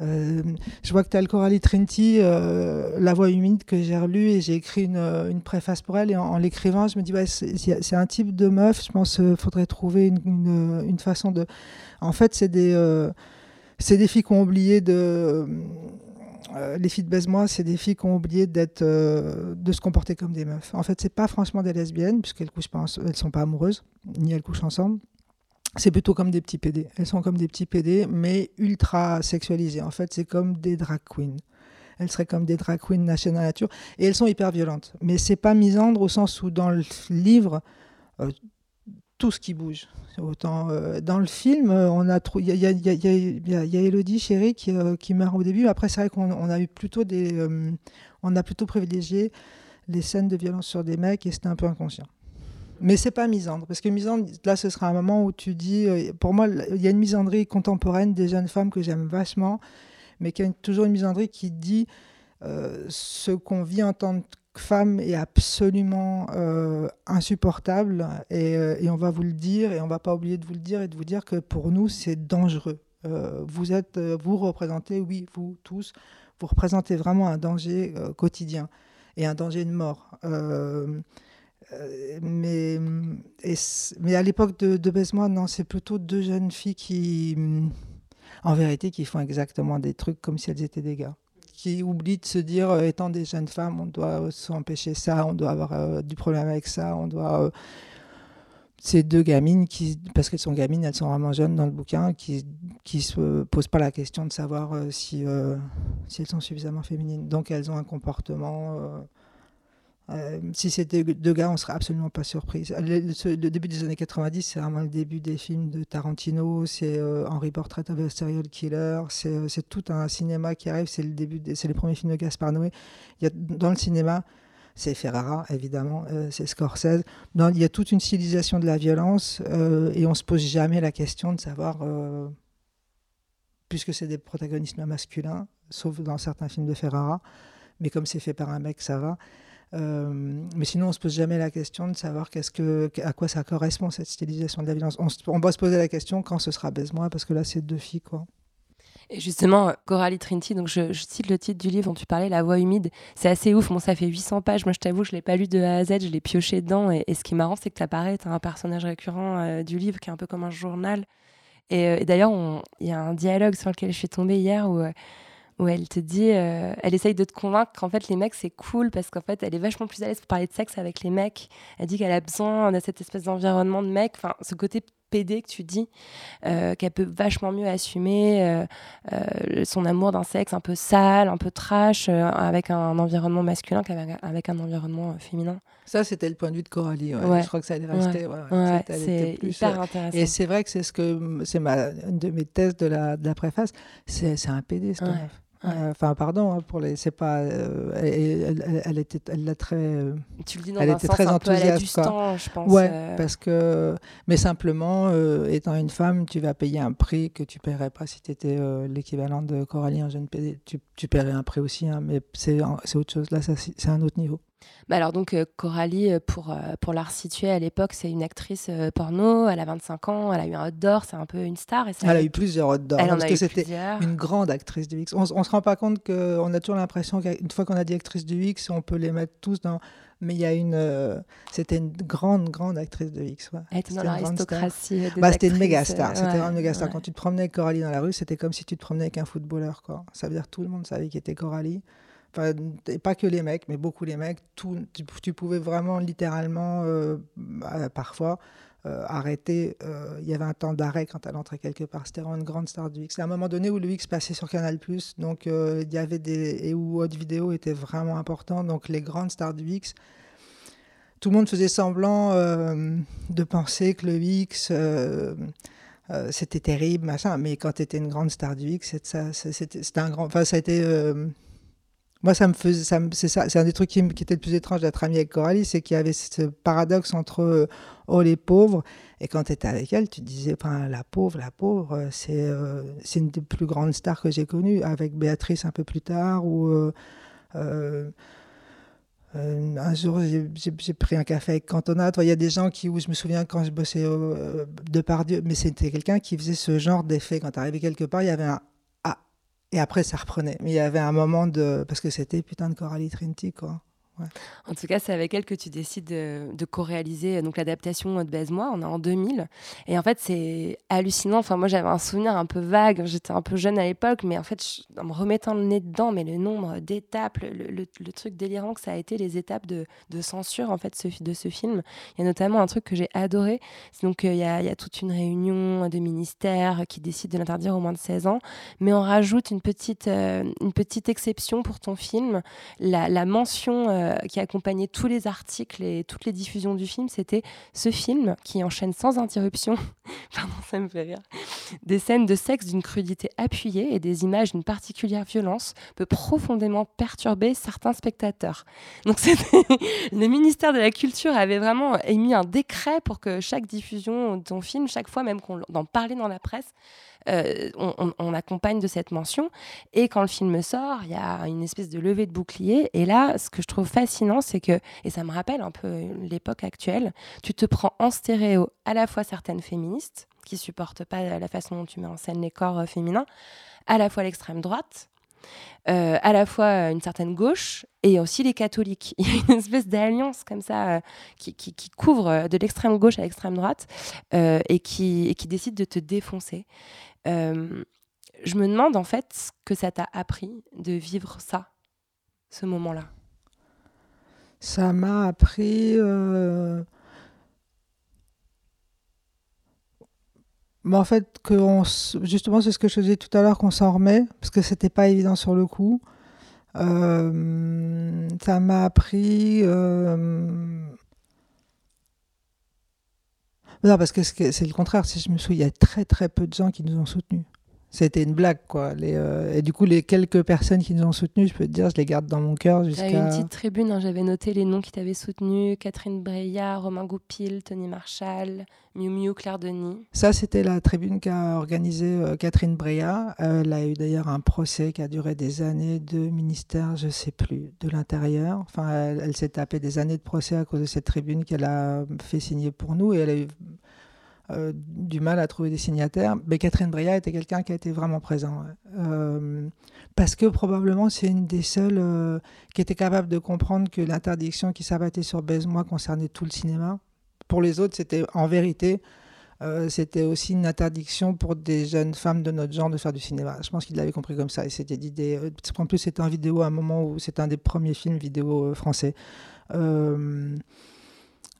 Euh, je vois que tu as le Coralie Trinity, euh, La voix humide, que j'ai relu et j'ai écrit une, une préface pour elle. Et en, l'écrivant, je me dis, ouais, c'est un type de meuf, je pense qu'il faudrait trouver une, une- façon de. En fait, c'est des, euh, des filles qui ont oublié de. euh, les filles de Baise-moi, c'est des filles qui ont oublié d'être, euh, de se comporter comme des meufs. En fait, c'est pas franchement des lesbiennes, puisqu'elles couchent pas, elles sont pas amoureuses, ni elles couchent ensemble. C'est plutôt comme des petits PD. Elles sont comme des petits PD, mais ultra sexualisées. En fait, c'est comme des drag queens. Elles seraient comme des drag queens nagées dans la nature. Et elles sont hyper violentes. Mais c'est pas misandre au sens où dans le livre, euh, tout ce qui bouge. Autant euh, dans le film, on a il y a, Elodie Chéri qui, euh, qui meurt au début. Après, c'est vrai qu'on on a euh, a plutôt privilégié les scènes de violence sur des mecs et c'était un peu inconscient. Mais c'est pas misandre, parce que misandre, là, ce sera un moment où tu dis, euh, pour moi, il y a une misandrie contemporaine des jeunes femmes que j'aime vachement, mais qui a toujours une misandrie qui dit euh, ce qu'on vit en tant que femme est absolument euh, insupportable, et, on va vous le dire, et on va pas oublier de vous le dire, et de vous dire que pour nous, c'est dangereux. Vous êtes, vous représentez, oui, vous tous, vous représentez vraiment un danger quotidien et un danger de mort. Euh, mais, mais à l'époque de, de non, c'est plutôt deux jeunes filles qui, en vérité, qui font exactement des trucs comme si elles étaient des gars. Qui oublient de se dire, euh, étant des jeunes femmes, on doit euh, s'empêcher ça, on doit avoir du problème avec ça, on doit. ces deux gamines qui, parce qu'elles sont gamines, elles sont vraiment jeunes dans le bouquin, qui qui se posent pas la question de savoir si si elles sont suffisamment féminines. Donc elles ont un comportement euh, si c'était deux gars, on serait absolument pas surpris. Le, début des années 90, c'est vraiment le début des films de Tarantino, c'est euh, Henry Portrait of a Serial Killer, c'est euh, tout un cinéma qui arrive, c'est le début, c'est les premiers films de Gaspar Noé. Il y a, dans le cinéma, c'est Ferrara, évidemment, euh, c'est Scorsese. Il y a toute une stylisation de la violence et on se pose jamais la question de savoir, puisque c'est des protagonistes masculins, sauf dans certains films de Ferrara, mais comme c'est fait par un mec, ça va. Euh, mais sinon, on se pose jamais la question de savoir à quoi ça correspond cette stylisation de la violence. On, on va se poser la question quand ce sera baise-moi, parce que là, c'est deux filles, quoi. Et justement, Coralie Trinity, donc je, cite le titre du livre dont tu parlais, La voix humide. C'est assez ouf. Bon, ça fait 800 pages. Moi, je t'avoue, je l'ai pas lu de A à Z. Je l'ai pioché dedans. Et, ce qui est marrant, c'est que tu apparais, tu as un personnage récurrent euh, du livre qui est un peu comme un journal. Et, euh, et d'ailleurs, il y a un dialogue sur lequel je suis tombée hier où, euh, où elle te dit, euh, elle essaye de te convaincre qu'en fait, les mecs, c'est cool parce qu'en fait, elle est vachement plus à l'aise pour parler de sexe avec les mecs. Elle dit qu'elle a besoin de cette espèce d'environnement de mecs. Enfin, ce côté PD que tu dis, euh, qu'elle peut vachement mieux assumer euh, son amour d'un sexe un peu sale, un peu trash, avec un environnement masculin qu'avec avec un environnement féminin. Ça, c'était le point de vue de Coralie. ouais. Ouais. Je crois que ça allait rester. Ouais. ouais, c'est hyper euh, intéressant. Et c'est vrai que c'est ce que c'est ma une de mes thèses de la, de la préface. C'est un PD, ce. Euh, Enfin, pardon hein, pour les. C'est pas. euh, elle, elle, était, elle l'a très. euh, Tu le dis dans elle un était sens très un peu à la enthousiaste. Dustan, je pense. Ouais, euh. parce que. Mais simplement, euh, étant une femme, tu vas payer un prix que tu paierais pas si tu étais l'équivalent de Coralie, un jeune PD. Tu, tu paierais un prix aussi, hein, mais c'est c'est autre chose. Là, ça, c'est un autre niveau. Bah alors donc euh, Coralie, euh, pour, euh, pour la resituer à l'époque, c'est une actrice porno, elle a 25 ans, elle a eu un hot d'or, c'est un peu une star. Et ça Elle a eu plusieurs hot d'or. Parce que c'était une grande actrice du X. On, on se rend pas compte qu'on a toujours l'impression qu'une fois qu'on a dit actrice du X, on peut les mettre tous dans. Mais il y a une. euh, c'était une grande, grande actrice de X. ouais. Elle était dans C'était une grande star. l'aristocratie Bah, c'était une actrices, méga star. C'était ouais, une méga star. ouais. Quand tu te promenais avec Coralie dans la rue, c'était comme si tu te promenais avec un footballeur. Quoi. Ça veut dire que tout le monde savait qui était Coralie. Pas que les mecs, mais beaucoup les mecs. Tout, tu, pouvais vraiment, littéralement, euh, euh, parfois, euh, arrêter. Il y avait un temps d'arrêt quand elle entrait quelque part. C'était vraiment une grande star du X. À un moment donné où le X passait sur Canal+, donc il y avait des et où Haute Vidéo était vraiment important. Donc les grandes stars du X. Tout le monde faisait semblant de penser que le X c'était terrible, machin. Mais quand tu étais une grande star du X, c'était un grand. Enfin, ça a été. Moi, ça me faisait. ça C'est un des trucs qui, était le plus étrange d'être ami avec Coralie, c'est qu'il y avait ce paradoxe entre euh, oh les pauvres et quand tu étais avec elle, tu disais enfin la pauvre, la pauvre, euh, c'est euh, c'est une des plus grandes stars que j'ai connues, avec Béatrice un peu plus tard ou. euh, euh, euh, un jour, j'ai- pris un café avec Cantona. Il y a des gens qui, où je me souviens quand je bossais euh, de Pardieu, mais c'était quelqu'un qui faisait ce genre d'effet. Quand tu arrivais quelque part, il y avait un et après ça reprenait. Mais il y avait un moment de. Parce que c'était putain de Coralie Trinity, quoi. En tout cas, c'est avec elle que tu décides de, co-réaliser euh, donc l'adaptation de Baise-moi. On est en 2000. Et en fait, c'est hallucinant. Enfin, moi, j'avais un souvenir un peu vague. J'étais un peu jeune à l'époque, mais en fait, en me remettant le nez dedans, mais le nombre d'étapes, le, truc délirant que ça a été, les étapes de, censure en fait de ce film. Il y a notamment un truc que j'ai adoré. Donc euh, il y, a, toute une réunion de ministères qui décident de l'interdire au moins de 16 ans, mais on rajoute une petite, euh, une petite exception pour ton film. La, mention euh, qui accompagnait tous les articles et toutes les diffusions du film, c'était ce film qui enchaîne sans interruption, pardon, ça me fait rire, des scènes de sexe d'une crudité appuyée et des images d'une particulière violence peut profondément perturber certains spectateurs. Donc le ministère de la Culture avait vraiment émis un décret pour que chaque diffusion de ton film, chaque fois même qu'on en parlait dans la presse, euh, on, on- accompagne de cette mention. Et quand le film sort, il y a une espèce de levée de bouclier. Et là, ce que je trouve fascinant, c'est que, et ça me rappelle un peu l'époque actuelle, tu te prends en stéréo à la fois certaines féministes qui supportent pas la façon dont tu mets en scène les corps euh, féminins, à la fois l'extrême droite, euh, à la fois euh, une certaine gauche et aussi les catholiques. Il y a une espèce d'alliance comme ça euh, qui, qui- couvre de l'extrême gauche à l'extrême droite et, qui, et qui décide de te défoncer. Je me demande en fait ce que ça t'a appris de vivre ça, ce moment-là. Ça m'a appris. Mais en fait, que on justement, c'est ce que je disais tout à l'heure, qu'on s'en remet, parce que c'était pas évident sur le coup. Euh, ça m'a appris. Euh, non, parce que c'est le contraire. Si je me souviens, il y a très très peu de gens qui nous ont soutenus. C'était une blague, quoi. Les, euh, et du coup, les quelques personnes qui nous ont soutenus, je peux te dire, je les garde dans mon cœur jusqu'à... une petite tribune, hein, j'avais noté les noms qui t'avaient soutenu. Catherine Breillat, Romain Goupil, Tony Marshall, Miu Miu, Claire Denis. Ça, c'était la tribune qu'a organisée euh, Catherine Breillat. elle a eu d'ailleurs un procès qui a duré des années de ministère, je sais plus, de l'Intérieur. Enfin, elle, elle s'est tapée des années de procès à cause de cette tribune qu'elle a fait signer pour nous. Et elle a eu euh, du mal à trouver des signataires. Mais Catherine Breillat était quelqu'un qui a été vraiment présent. Euh, parce que probablement c'est une des seules euh, qui était capable de comprendre que l'interdiction qui s'abattait sur Baise-moi concernait tout le cinéma. Pour les autres, c'était en vérité, c'était aussi une interdiction pour des jeunes femmes de notre genre de faire du cinéma. Je pense qu'il l'avait compris comme ça. Et c'était d'idée. En plus, c'était en vidéo à un moment où c'était un des premiers films vidéo français.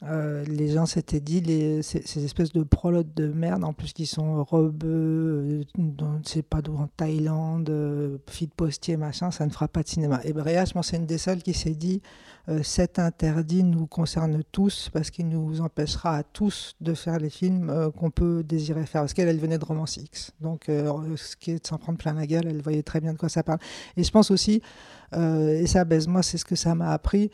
Les gens s'étaient dit ces, espèces de prologues de merde, en plus qui sont rebeux, dans, je sais pas d'où, en Thaïlande, euh, de postier, machin, ça ne fera pas de cinéma. Et Bréa, je pense, c'est une des seules qui s'est dit euh, cet interdit nous concerne tous parce qu'il nous empêchera à tous de faire les films euh, qu'on peut désirer faire. Parce qu'elle, elle venait de Romance X. Donc, ce qui est de s'en prendre plein la gueule, elle voyait très bien de quoi ça parle. Et je pense aussi, et ça baise moi, c'est ce que ça m'a appris.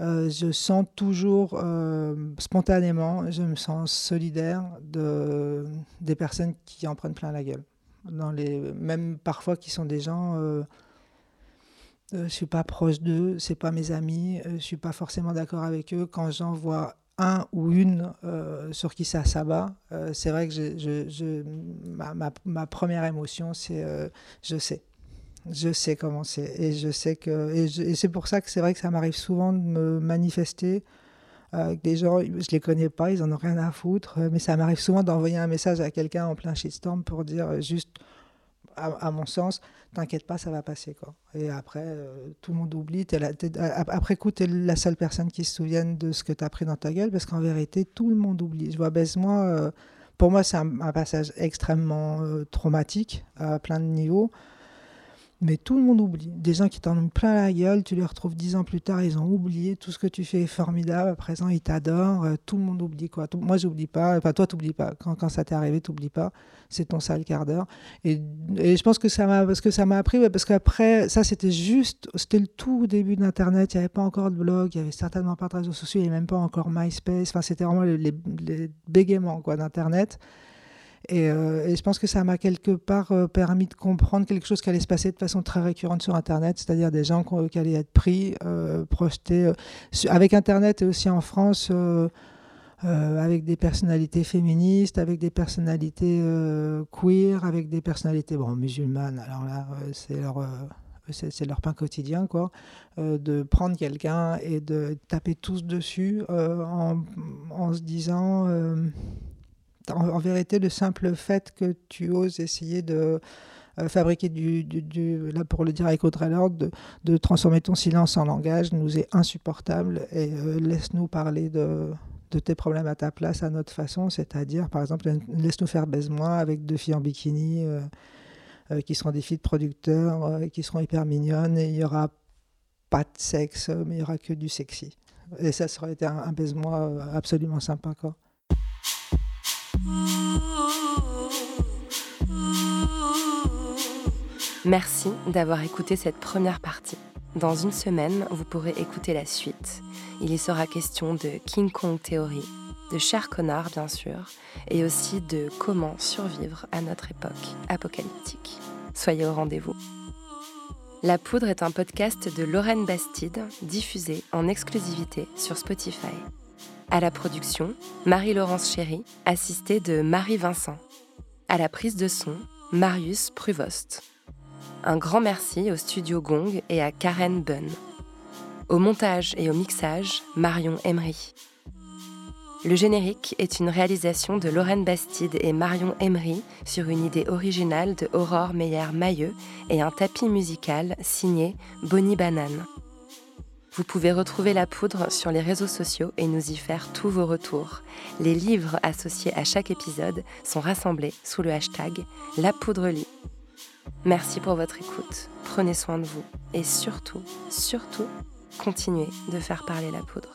Euh, je sens toujours euh, spontanément, je me sens solidaire de, des personnes qui en prennent plein la gueule. Même parfois qui sont des gens, euh, je ne suis pas proche d'eux, c'est pas mes amis, je ne suis pas forcément d'accord avec eux. Quand j'en vois un ou une sur qui ça s'abat, c'est vrai que ma, première émotion, c'est je sais je sais comment c'est. Et je sais que. Et, c'est pour ça que c'est vrai que ça m'arrive souvent de me manifester avec des gens, je les connais pas, ils en ont rien à foutre, mais ça m'arrive souvent d'envoyer un message à quelqu'un en plein shitstorm pour dire euh, juste, à, mon sens, t'inquiète pas, ça va passer. Quoi. Et après, euh, tout le monde oublie. après coup, tu es la seule personne qui se souvienne de ce que tu as pris dans ta gueule, parce qu'en vérité, tout le monde oublie. Je vois, baisse-moi. Euh, pour moi, c'est un, passage extrêmement traumatique à plein de niveaux. Mais tout le monde oublie. Des gens qui t'en ont plein la gueule, tu les retrouves dix ans plus tard, ils ont oublié. Tout ce que tu fais est formidable. À présent, ils t'adorent. Euh, tout le monde oublie quoi. Moi, j'oublie pas. Enfin, toi, t'oublies pas. Quand, ça t'est arrivé, t'oublies pas. C'est ton sale quart d'heure. Et, et, je pense que ça m'a, parce que ça m'a appris, parce qu'après, ça, c'était juste, c'était le tout début d'Internet. Il n'y avait pas encore de blog, il y avait certainement pas de réseaux sociaux, il n'y avait même pas encore MySpace. Enfin, c'était vraiment les, les, les bégaiements quoi d'Internet. Euh, et, je pense que ça m'a quelque part euh, permis de comprendre quelque chose qui allait se passer de façon très récurrente sur Internet, c'est-à-dire des gens qui allaient être pris, euh, projetés, avec Internet et aussi en France, avec des personnalités féministes, avec des personnalités queer, avec des personnalités bon, musulmanes. Alors là, c'est leur c'est leur pain quotidien, quoi, de prendre quelqu'un et de taper tous dessus en, en, se disant en, vérité, le simple fait que tu oses essayer de euh, fabriquer du, là pour le dire avec Audrey Lorde, de, transformer ton silence en langage nous est insupportable et euh, laisse-nous parler de, tes problèmes à ta place, à notre façon, c'est-à-dire, par exemple, laisse-nous faire baise-moi avec deux filles en bikini euh, qui seront des filles de producteurs, qui seront hyper mignonnes et il n'y aura pas de sexe, mais il n'y aura que du sexy. Et ça, ça aurait été un, un baise-moi absolument sympa, quoi. Merci d'avoir écouté cette première partie. Dans une semaine, vous pourrez écouter la suite. Il y sera question de King Kong Theory, de Cher Connard bien sûr, et aussi de comment survivre à notre époque apocalyptique. Soyez au rendez-vous. La Poudre est un podcast de Lorraine Bastide, diffusé en exclusivité sur Spotify. À la production, Marie-Laurence Chéry, assistée de Marie Vincent. À la prise de son, Marius Pruvost. Un grand merci au studio Gong et à Karen Bunn. Au montage et au mixage, Marion Emery. Le générique est une réalisation de Lorraine Bastide et Marion Emery sur une idée originale de Aurore Meyer-Mailleux et un tapis musical signé Bonnie Banane. Vous pouvez retrouver la poudre sur les réseaux sociaux et nous y faire tous vos retours. Les livres associés à chaque épisode sont rassemblés sous le hashtag La Poudre. Merci pour votre écoute. prenez soin de vous et surtout, surtout, continuez de faire parler la poudre.